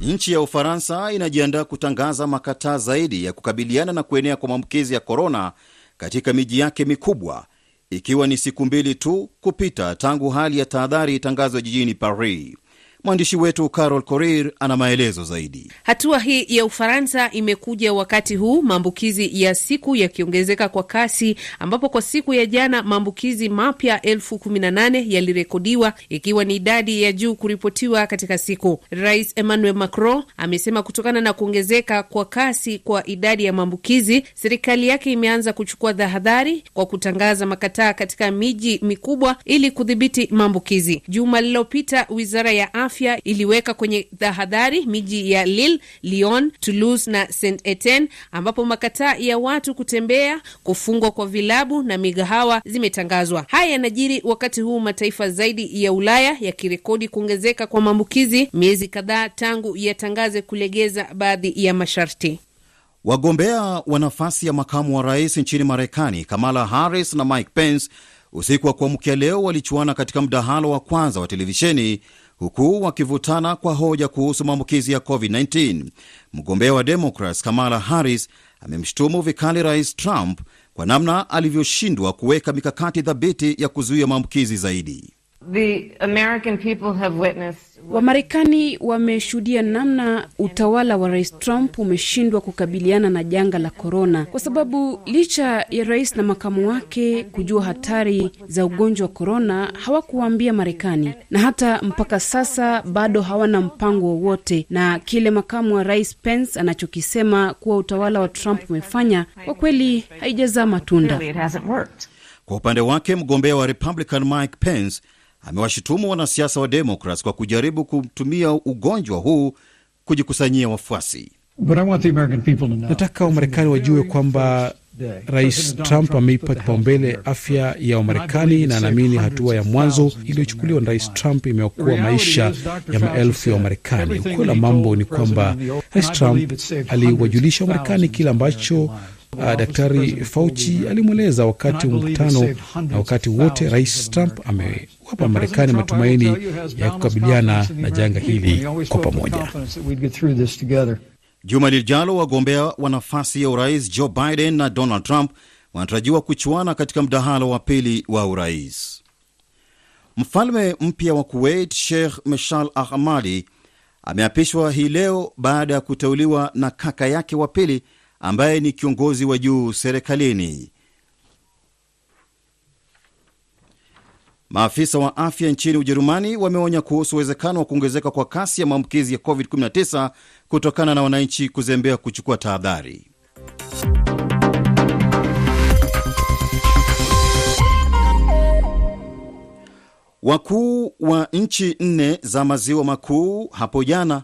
Nchi ya Ufaransa inajiandaa kutangaza makataa zaidi ya kukabiliana na kuenea kwa maambukizi ya korona katika miji yake mikubwa, ikiwa ni siku mbili tu kupita tangu hali ya tahadhari itangazwe jijini Paris. Mwandishi wetu Carol Korir ana maelezo zaidi. Hatua hii ya Ufaransa imekuja wakati huu maambukizi ya siku yakiongezeka kwa kasi, ambapo kwa siku ya jana maambukizi mapya elfu kumi na nane yalirekodiwa ikiwa ni idadi ya juu kuripotiwa katika siku. Rais Emmanuel Macron amesema kutokana na kuongezeka kwa kasi kwa idadi ya maambukizi, serikali yake imeanza kuchukua tahadhari kwa kutangaza makataa katika miji mikubwa ili kudhibiti maambukizi. Juma lililopita wizara ya afya iliweka kwenye tahadhari miji ya Lille, Lyon, Toulouse na Saint Etienne ambapo makataa ya watu kutembea, kufungwa kwa vilabu na migahawa zimetangazwa. Haya yanajiri wakati huu mataifa zaidi ya Ulaya yakirekodi kuongezeka kwa maambukizi miezi kadhaa tangu yatangaze kulegeza baadhi ya masharti. Wagombea wa nafasi ya makamu wa rais nchini Marekani, Kamala Harris na Mike Pence, usiku wa kuamkia leo walichuana katika mdahalo wa kwanza wa televisheni huku wakivutana kwa hoja kuhusu maambukizi ya COVID-19. Mgombea wa Democrats Kamala Harris amemshutumu vikali Rais Trump kwa namna alivyoshindwa kuweka mikakati thabiti ya kuzuia maambukizi zaidi. The American people have witnessed Wamarekani wameshuhudia namna utawala wa rais Trump umeshindwa kukabiliana na janga la korona, kwa sababu licha ya rais na makamu wake kujua hatari za ugonjwa wa korona, hawakuwaambia Marekani, na hata mpaka sasa bado hawana mpango wowote. Na kile makamu wa rais Pence anachokisema kuwa utawala wa Trump umefanya, kwa kweli haijazaa matunda. Kwa upande wake mgombea wa Republican Mike Pence amewashutumu wanasiasa wa Democrats kwa kujaribu kutumia ugonjwa huu kujikusanyia wafuasi. Nataka Wamarekani wajue kwamba Rais Trump ameipa kipaumbele afya ya Wamarekani na anaamini hatua ya mwanzo iliyochukuliwa na Rais Trump imeokoa maisha ya maelfu ya Wamarekani. Ukweli wa mambo ni kwamba Rais Trump aliwajulisha Wamarekani kile ambacho Uh, Daktari Fauci alimweleza wakati wa mkutano, na wakati wote Rais Trump amewapa Marekani matumaini ya kukabiliana na janga hili kwa pamoja. Juma lijalo wagombea wa nafasi ya urais Joe Biden na Donald Trump wanatarajiwa kuchuana katika mdahalo wa pili wa urais. Mfalme mpya wa Kuwait Sheikh Meshal Ahmadi ameapishwa hii leo baada ya kuteuliwa na kaka yake wa pili ambaye ni kiongozi wa juu serikalini. Maafisa wa afya nchini Ujerumani wameonya kuhusu uwezekano wa kuongezeka kwa kasi ya maambukizi ya COVID-19 kutokana na wananchi kuzembea kuchukua tahadhari. Wakuu wa nchi nne za maziwa makuu hapo jana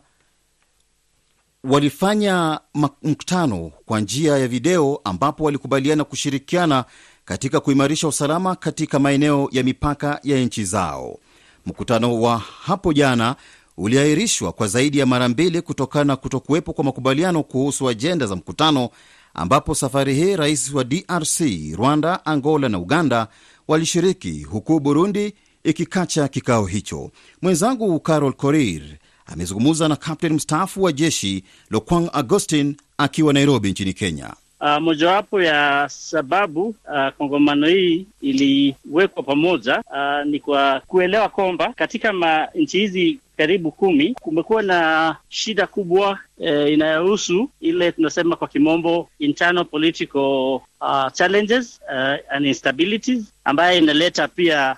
walifanya mkutano kwa njia ya video ambapo walikubaliana kushirikiana katika kuimarisha usalama katika maeneo ya mipaka ya nchi zao. Mkutano wa hapo jana uliahirishwa kwa zaidi ya mara mbili kutokana na kutokuwepo kwa makubaliano kuhusu ajenda za mkutano, ambapo safari hii rais wa DRC, Rwanda, Angola na Uganda walishiriki huku Burundi ikikacha kikao hicho. Mwenzangu Carol Korir amezungumza na kapteni mstaafu wa jeshi Lokwang Augustin akiwa Nairobi nchini Kenya. Uh, mojawapo ya sababu uh, kongamano hii iliwekwa pamoja uh, ni kwa kuelewa kwamba katika nchi hizi karibu kumi kumekuwa na shida kubwa eh, inayohusu ile tunasema kwa kimombo internal political uh, challenges uh, and instabilities ambayo inaleta pia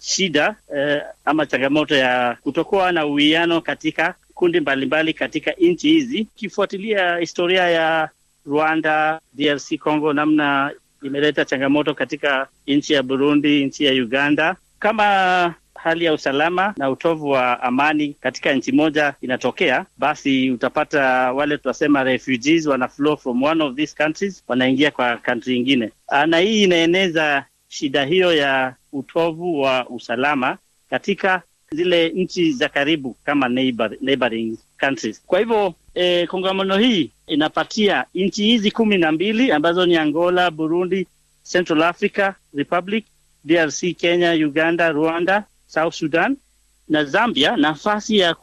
shida eh, ama changamoto ya kutokuwa na uwiano katika kundi mbalimbali katika nchi hizi, ukifuatilia historia ya Rwanda, DRC Congo, namna imeleta changamoto katika nchi ya Burundi, nchi ya Uganda. Kama hali ya usalama na utovu wa amani katika nchi moja inatokea, basi utapata wale tunasema refugees wana flow from one of these countries wanaingia kwa country ingine, na hii inaeneza shida hiyo ya utovu wa usalama katika zile nchi za karibu kama neighbor, neighboring countries. Kwa hivyo e, kongamano hii inapatia nchi hizi kumi na mbili ambazo ni Angola, Burundi, Central Africa Republic, DRC, Kenya, Uganda, Rwanda, South Sudan na Zambia nafasi ya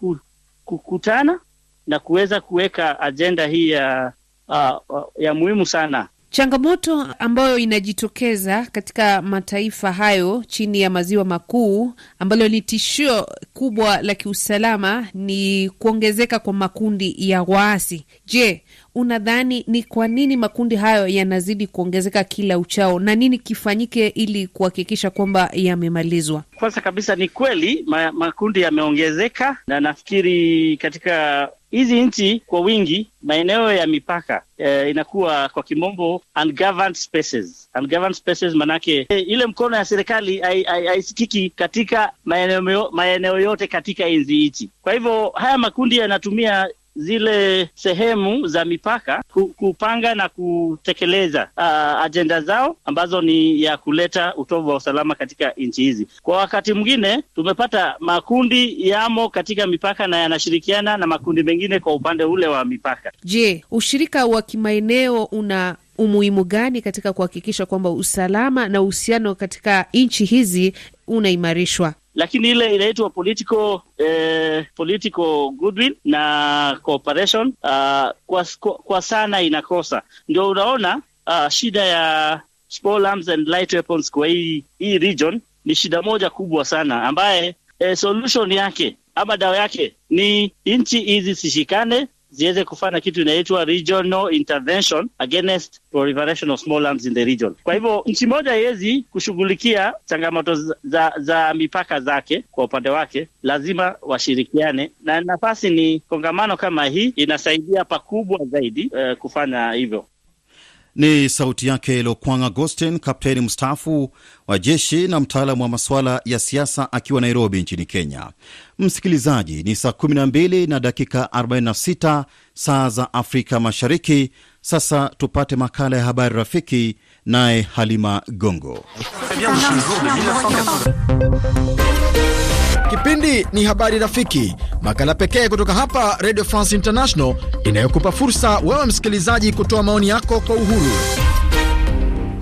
kukutana na kuweza kuweka ajenda hii ya, uh, ya muhimu sana. Changamoto ambayo inajitokeza katika mataifa hayo chini ya maziwa makuu ambalo ni tishio kubwa la kiusalama ni kuongezeka kwa makundi ya waasi. Je, unadhani ni kwa nini makundi hayo yanazidi kuongezeka kila uchao na nini kifanyike ili kuhakikisha kwamba yamemalizwa? Kwanza kabisa ni kweli ma, makundi yameongezeka, na nafikiri katika hizi nchi kwa wingi maeneo ya mipaka eh, inakuwa kwa kimombo ungoverned spaces. Ungoverned spaces manake eh, ile mkono ya serikali haisikiki katika maeneo, maeneo yote katika hizi nchi. Kwa hivyo haya makundi yanatumia zile sehemu za mipaka kupanga na kutekeleza uh, ajenda zao ambazo ni ya kuleta utovu wa usalama katika nchi hizi. Kwa wakati mwingine tumepata makundi yamo katika mipaka na yanashirikiana na makundi mengine kwa upande ule wa mipaka. Je, ushirika wa kimaeneo una umuhimu gani katika kuhakikisha kwamba usalama na uhusiano katika nchi hizi unaimarishwa? Lakini ile inaitwa political eh, political goodwill na cooperation uh, kwa, kwa sana inakosa. Ndio unaona uh, shida ya small arms and light weapons kwa hii hii region ni shida moja kubwa sana ambaye eh, solution yake ama dawa yake ni nchi hizi zishikane ziweze kufanya kitu inaitwa regional intervention against proliferation of small arms in the region. Kwa hivyo nchi moja haiwezi kushughulikia changamoto za, za, mipaka zake kwa upande wake, lazima washirikiane, na nafasi ni kongamano kama hii inasaidia pakubwa zaidi uh, kufanya hivyo. Ni sauti yake Lokwang Agostin, kapteni mstaafu wa jeshi na mtaalamu wa masuala ya siasa akiwa Nairobi nchini Kenya. Msikilizaji, ni saa 12 na dakika 46 saa za Afrika Mashariki. Sasa tupate makala ya habari rafiki, naye Halima Gongo. Kipindi ni habari rafiki, makala pekee kutoka hapa Radio France International inayokupa fursa wewe msikilizaji kutoa maoni yako kwa uhuru.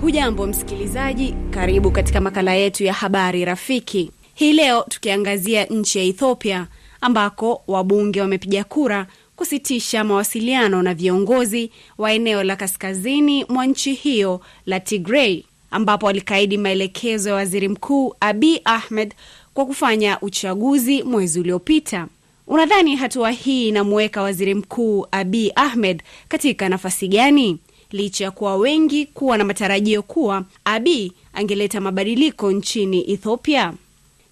Hujambo msikilizaji, karibu katika makala yetu ya habari rafiki. Hii leo tukiangazia nchi ya Ethiopia ambako wabunge wamepiga kura kusitisha mawasiliano na viongozi wa eneo la kaskazini mwa nchi hiyo la Tigray, ambapo walikaidi maelekezo ya waziri mkuu Abiy Ahmed kwa kufanya uchaguzi mwezi uliopita. Unadhani hatua hii inamuweka waziri mkuu Abiy Ahmed katika nafasi gani, licha ya kuwa wengi kuwa na matarajio kuwa Abiy angeleta mabadiliko nchini Ethiopia?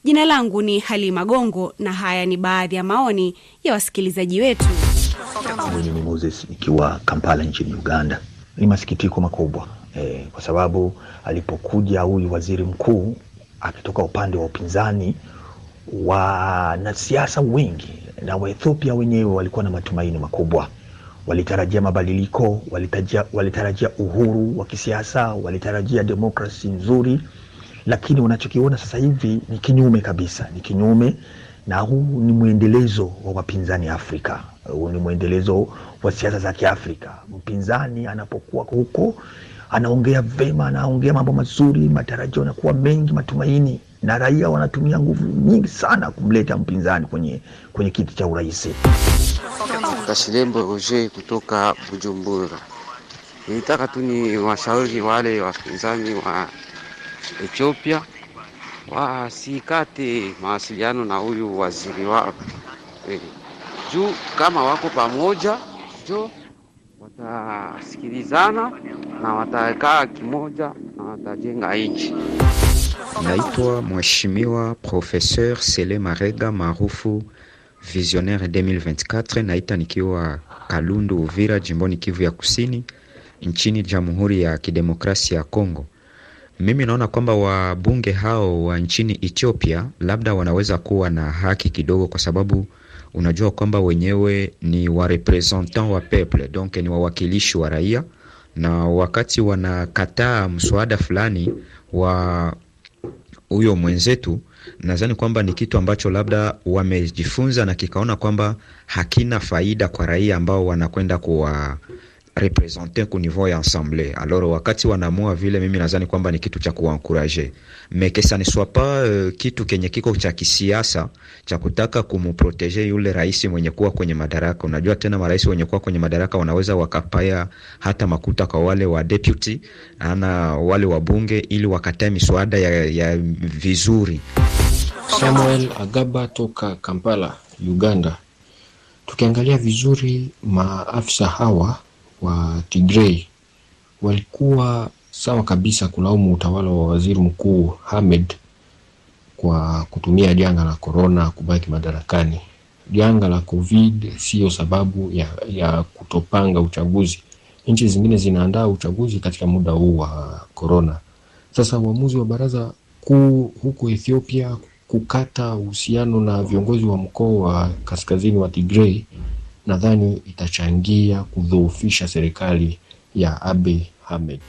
Jina langu ni Halima Gongo na haya ni baadhi ya maoni ya wasikilizaji wetu. Mimi ni Moses nikiwa Kampala nchini Uganda. Ni masikitiko makubwa eh, kwa sababu alipokuja huyu waziri mkuu akitoka upande wa upinzani, wanasiasa wengi na Waethiopia wenyewe walikuwa na matumaini makubwa. Walitarajia mabadiliko, walitarajia, walitarajia uhuru wa kisiasa, walitarajia demokrasi nzuri, lakini wanachokiona sasa hivi ni kinyume kabisa, ni kinyume na huu ni mwendelezo wa wapinzani Afrika. Huu ni mwendelezo wa siasa za Kiafrika. Mpinzani anapokuwa huko anaongea vema, anaongea mambo mazuri, matarajio yanakuwa mengi, matumaini, na raia wanatumia nguvu nyingi sana kumleta mpinzani kwenye, kwenye kiti cha urais. Kashilembo Roger kutoka Bujumbura. Nilitaka tu ni washauri wale wapinzani wa Ethiopia wasikate mawasiliano na huyu waziri wao e, juu kama wako pamoja jo watasikilizana na watakaa kimoja na watajenga nchi. Naitwa Mheshimiwa Professeur Sele Marega maarufu Visionnaire 2024. Naita nikiwa Kalundu, Uvira, jimboni Kivu ya Kusini, nchini Jamhuri ya Kidemokrasia ya Kongo. Mimi naona kwamba wabunge hao wa nchini Ethiopia labda wanaweza kuwa na haki kidogo, kwa sababu unajua kwamba wenyewe ni warepresentant wa peuple, donc ni wawakilishi wa raia, na wakati wanakataa mswada fulani wa huyo mwenzetu nadhani kwamba ni kitu ambacho labda wamejifunza na kikaona kwamba hakina faida kwa raia ambao wanakwenda kuwa represente ku niveau ya assemble. Alors wakati wanaamua vile, mimi nadhani kwamba ni kitu cha kuwankuraje mekesa pas uh, kitu kenye kiko cha kisiasa cha kutaka kumprotege yule rais mwenye kuwa kwenye madaraka. Unajua tena marais wenye kuwa kwenye madaraka wanaweza wakapaya hata makuta kwa wale wa deputy ana wale wa bunge ili wakatae miswada ya, ya vizuri. Samuel Agaba toka Kampala, Uganda. Tukiangalia vizuri maafisa hawa wa Tigray walikuwa sawa kabisa kulaumu utawala wa waziri mkuu Ahmed kwa kutumia janga la korona kubaki madarakani. Janga la Covid siyo sababu ya, ya kutopanga uchaguzi. Nchi zingine zinaandaa uchaguzi katika muda huu wa korona. Sasa uamuzi wa baraza kuu huko Ethiopia kukata uhusiano na viongozi wa mkoa wa kaskazini wa Tigray nadhani itachangia kudhoofisha serikali ya Abiy Ahmed.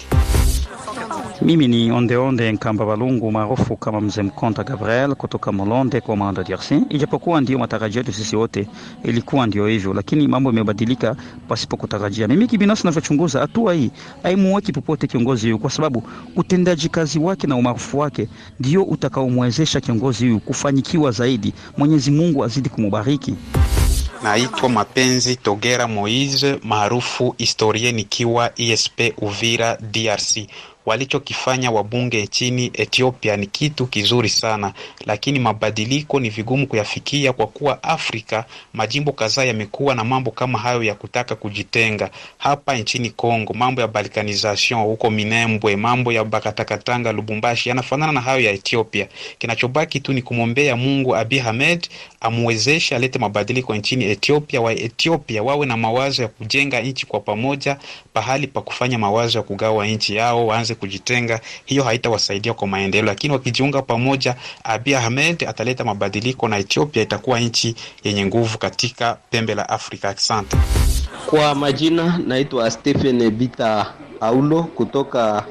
Mimi ni Ondeonde Nkamba Balungu maarufu kama Mzee Mkonta Gabriel kutoka Molonde kwa Manda DRC. Ijapokuwa ndio matarajio yetu sisi wote ilikuwa ndio hivyo, lakini mambo yamebadilika pasipo kutarajia. Mimi kibinafsi ninavyochunguza, hatua hii haimuweki popote kiongozi huyu, kwa sababu utendaji kazi wake na umaarufu wake ndio utakaomwezesha kiongozi huyu kufanikiwa zaidi. Mwenyezi Mungu azidi kumubariki. Naitwa Mapenzi Togera Moise maarufu historie, nikiwa ESP Uvira DRC. Walichokifanya wabunge nchini Ethiopia ni kitu kizuri sana, lakini mabadiliko ni vigumu kuyafikia kwa kuwa Afrika majimbo kadhaa yamekuwa na mambo kama hayo ya kutaka kujitenga. Hapa nchini Kongo mambo ya balkanization huko Minembwe, mambo ya Bakatakatanga, Lubumbashi yanafanana na hayo ya Ethiopia. Kinachobaki tu ni kumwombea Mungu Abiy Ahmed amwezeshe alete mabadiliko nchini Ethiopia, wa Ethiopia wawe na mawazo ya kujenga nchi kwa pamoja, pahali pa kufanya mawazo ya kugawa nchi yao, waanze kujitenga. Hiyo haitawasaidia kwa maendeleo, lakini wakijiunga pamoja, Abiy Ahmed ataleta mabadiliko na Ethiopia itakuwa nchi yenye nguvu katika pembe la Afrika. Asante. Kwa majina naitwa Stephen Bita Aulo kutoka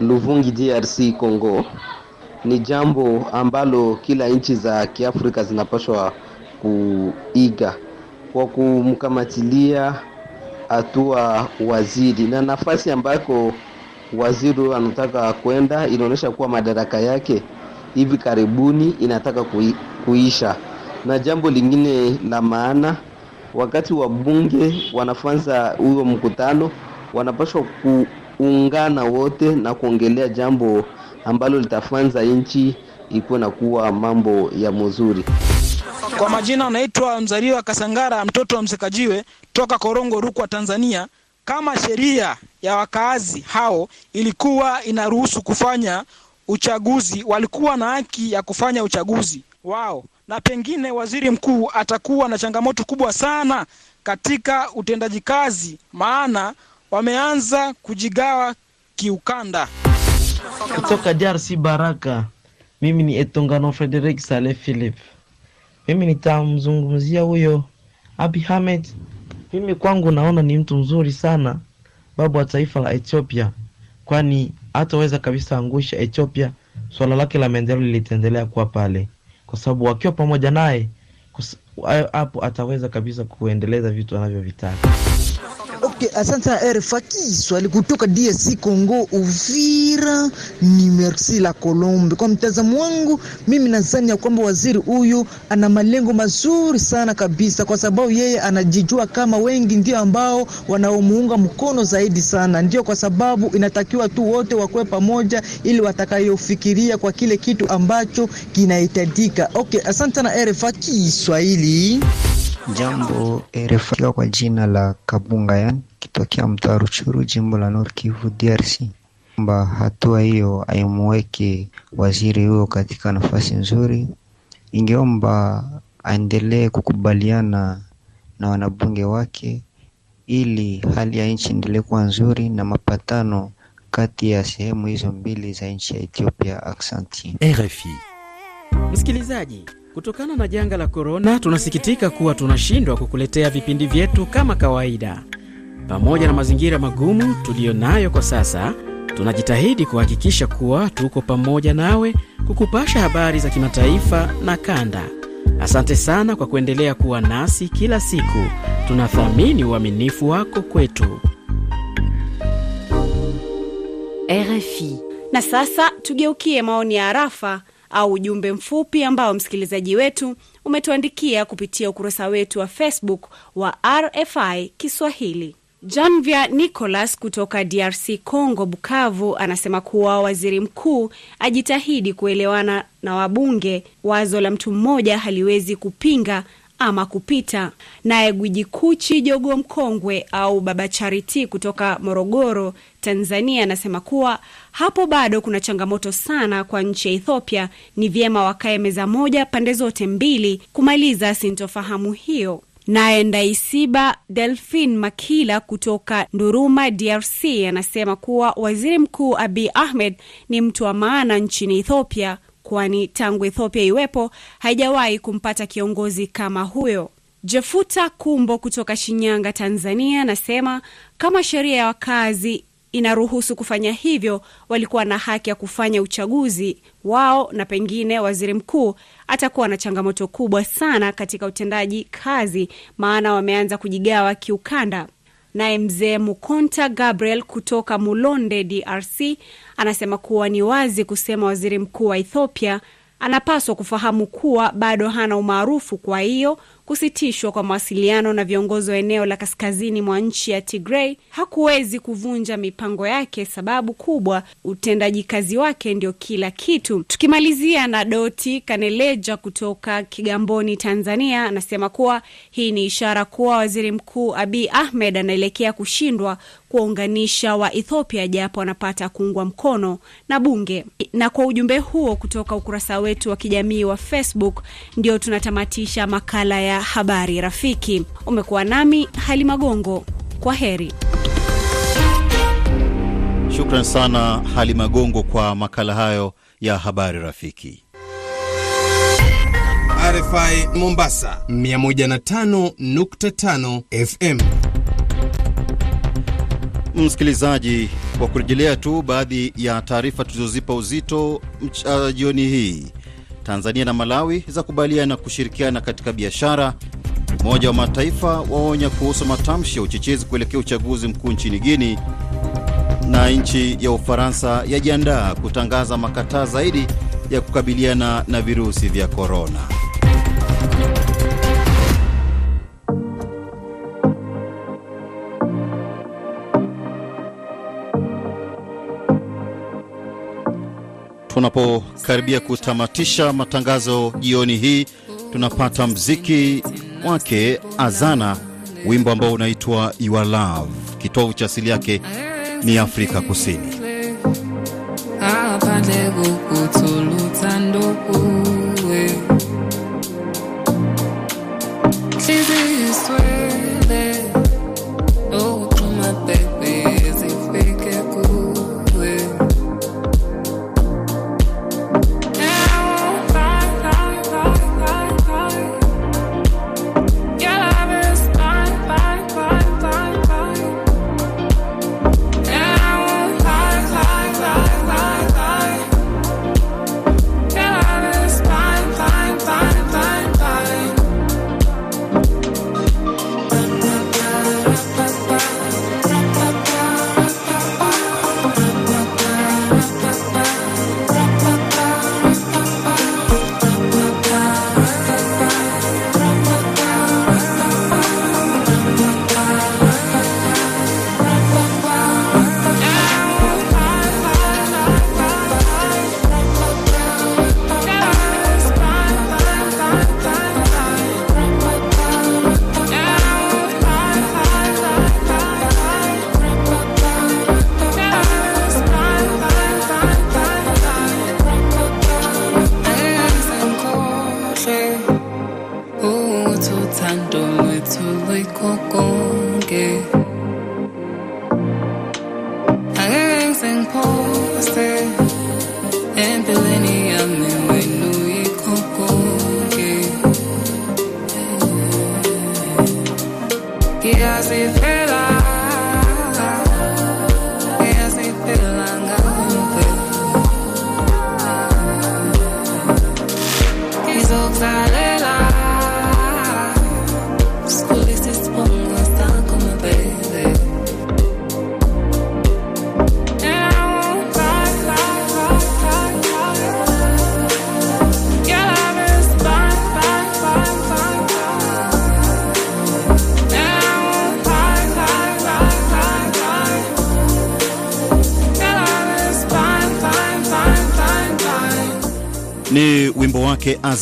Luvungi, DRC Congo. Ni jambo ambalo kila nchi za Kiafrika zinapaswa kuiga kwa kumkamatilia hatua waziri na nafasi ambako waziri anataka kwenda, inaonyesha kuwa madaraka yake hivi karibuni inataka kuisha. Na jambo lingine la maana, wakati wa bunge wanafanza huyo mkutano, wanapaswa kuungana wote na kuongelea jambo ambalo litafanza nchi ikuwe na kuwa mambo ya mzuri. Kwa majina anaitwa Mzaliwa Kasangara, mtoto wa Msekajiwe toka Korongo, Rukwa, Tanzania. Kama sheria ya wakaazi hao ilikuwa inaruhusu kufanya uchaguzi, walikuwa na haki ya kufanya uchaguzi wao, na pengine waziri mkuu atakuwa na changamoto kubwa sana katika utendaji kazi, maana wameanza kujigawa kiukanda. Kutoka DRC Baraka, mimi ni Etongano Frederick Saleh Philip. Mimi nitamzungumzia huyo Abi Ahmed. Mimi kwangu naona ni mtu mzuri sana, babu wa taifa la Ethiopia, kwani hataweza kabisa angusha Ethiopia. Swala lake la maendeleo litaendelea kuwa pale, kwa sababu wakiwa pamoja naye hapo ataweza kabisa kuendeleza vitu anavyovitaka. Asante sana RFA Kiswahili kutoka DRC Congo, Uvira ni Merci la Colombe. Kwa mtazamo wangu mimi nadhani ya kwamba waziri huyu ana malengo mazuri sana kabisa, kwa sababu yeye anajijua kama wengi ndio ambao wanaomuunga mkono zaidi sana. Ndio kwa sababu inatakiwa tu wote wakuwe pamoja, ili watakayofikiria kwa kile kitu ambacho kinahitajika. Okay, asante sana RFA Kiswahili. Jambo RFI kwa jina la Kabunga yani kitokea mtaa Ruchuru jimbo la Nord Kivu DRC, kwamba hatua hiyo aimuweke waziri huyo katika nafasi nzuri. Ingeomba aendelee kukubaliana na wanabunge wake ili hali ya nchi endelee kuwa nzuri na mapatano kati ya sehemu hizo mbili za nchi ya Ethiopia. Aksanti RFI. Msikilizaji, kutokana na janga la korona, tunasikitika kuwa tunashindwa kukuletea vipindi vyetu kama kawaida. Pamoja na mazingira magumu tuliyo nayo kwa sasa, tunajitahidi kuhakikisha kuwa tuko pamoja nawe kukupasha habari za kimataifa na kanda. Asante sana kwa kuendelea kuwa nasi kila siku. Tunathamini uaminifu wako kwetu. RFI. Na sasa tugeukie maoni ya arafa au ujumbe mfupi ambao msikilizaji wetu umetuandikia kupitia ukurasa wetu wa Facebook wa RFI Kiswahili. Janvia Nicolas kutoka DRC Congo, Bukavu, anasema kuwa waziri mkuu ajitahidi kuelewana na wabunge. Wazo la mtu mmoja haliwezi kupinga ama kupita. Naye gwiji Kuchi Jogo Mkongwe au Baba Chariti kutoka Morogoro, Tanzania, anasema kuwa hapo bado kuna changamoto sana kwa nchi ya Ethiopia. Ni vyema wakae meza moja pande zote mbili kumaliza sintofahamu hiyo. Naye Ndaisiba Delphin Makila kutoka Nduruma, DRC, anasema kuwa waziri mkuu Abiy Ahmed ni mtu wa maana nchini Ethiopia, kwani tangu Ethiopia iwepo haijawahi kumpata kiongozi kama huyo. Jefuta Kumbo kutoka Shinyanga, Tanzania, anasema kama sheria ya wakazi inaruhusu kufanya hivyo, walikuwa na haki ya kufanya uchaguzi wao, na pengine waziri mkuu atakuwa na changamoto kubwa sana katika utendaji kazi, maana wameanza kujigawa kiukanda. Naye mzee Mukonta Gabriel kutoka Mulonde, DRC, anasema kuwa ni wazi kusema waziri mkuu wa Ethiopia anapaswa kufahamu kuwa bado hana umaarufu, kwa hiyo kusitishwa kwa mawasiliano na viongozi wa eneo la kaskazini mwa nchi ya Tigray hakuwezi kuvunja mipango yake, sababu kubwa utendaji kazi wake ndio kila kitu. Tukimalizia na Doti Kaneleja kutoka Kigamboni, Tanzania, anasema kuwa hii ni ishara kuwa waziri mkuu Abiy Ahmed anaelekea kushindwa kuwaunganisha wa Ethiopia japo wanapata kuungwa mkono na bunge. Na kwa ujumbe huo kutoka ukurasa wetu wa kijamii wa Facebook, ndio tunatamatisha makala ya habari rafiki. Umekuwa nami Halima Gongo, kwa heri. Shukran sana Halima Gongo kwa makala hayo ya habari rafiki. RFI Mombasa 105.5 FM. Msikilizaji, kwa kurejelea tu baadhi ya taarifa tulizozipa uzito uh, jioni hii. Tanzania na Malawi za kubaliana kushirikiana katika biashara. Umoja wa Mataifa waonya kuhusu matamshi ya uchochezi kuelekea uchaguzi mkuu nchini Guini, na nchi ya Ufaransa yajiandaa kutangaza makataa zaidi ya kukabiliana na virusi vya korona. tunapokaribia kutamatisha matangazo jioni hii, tunapata mziki wake Azana, wimbo ambao unaitwa Your Love. Kitovu cha asili yake ni Afrika Kusini.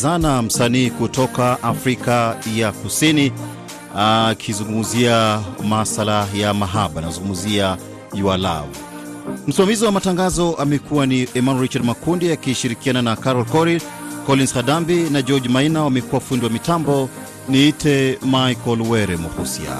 Azana, msanii kutoka Afrika ya Kusini, akizungumzia masala ya mahaba, anazungumzia your love. Msimamizi wa matangazo amekuwa ni Emmanuel Richard Makundi akishirikiana na Carol Cori, Collins Hadambi na George Maina wamekuwa fundi wa mitambo. Niite Michael Were Muhusia.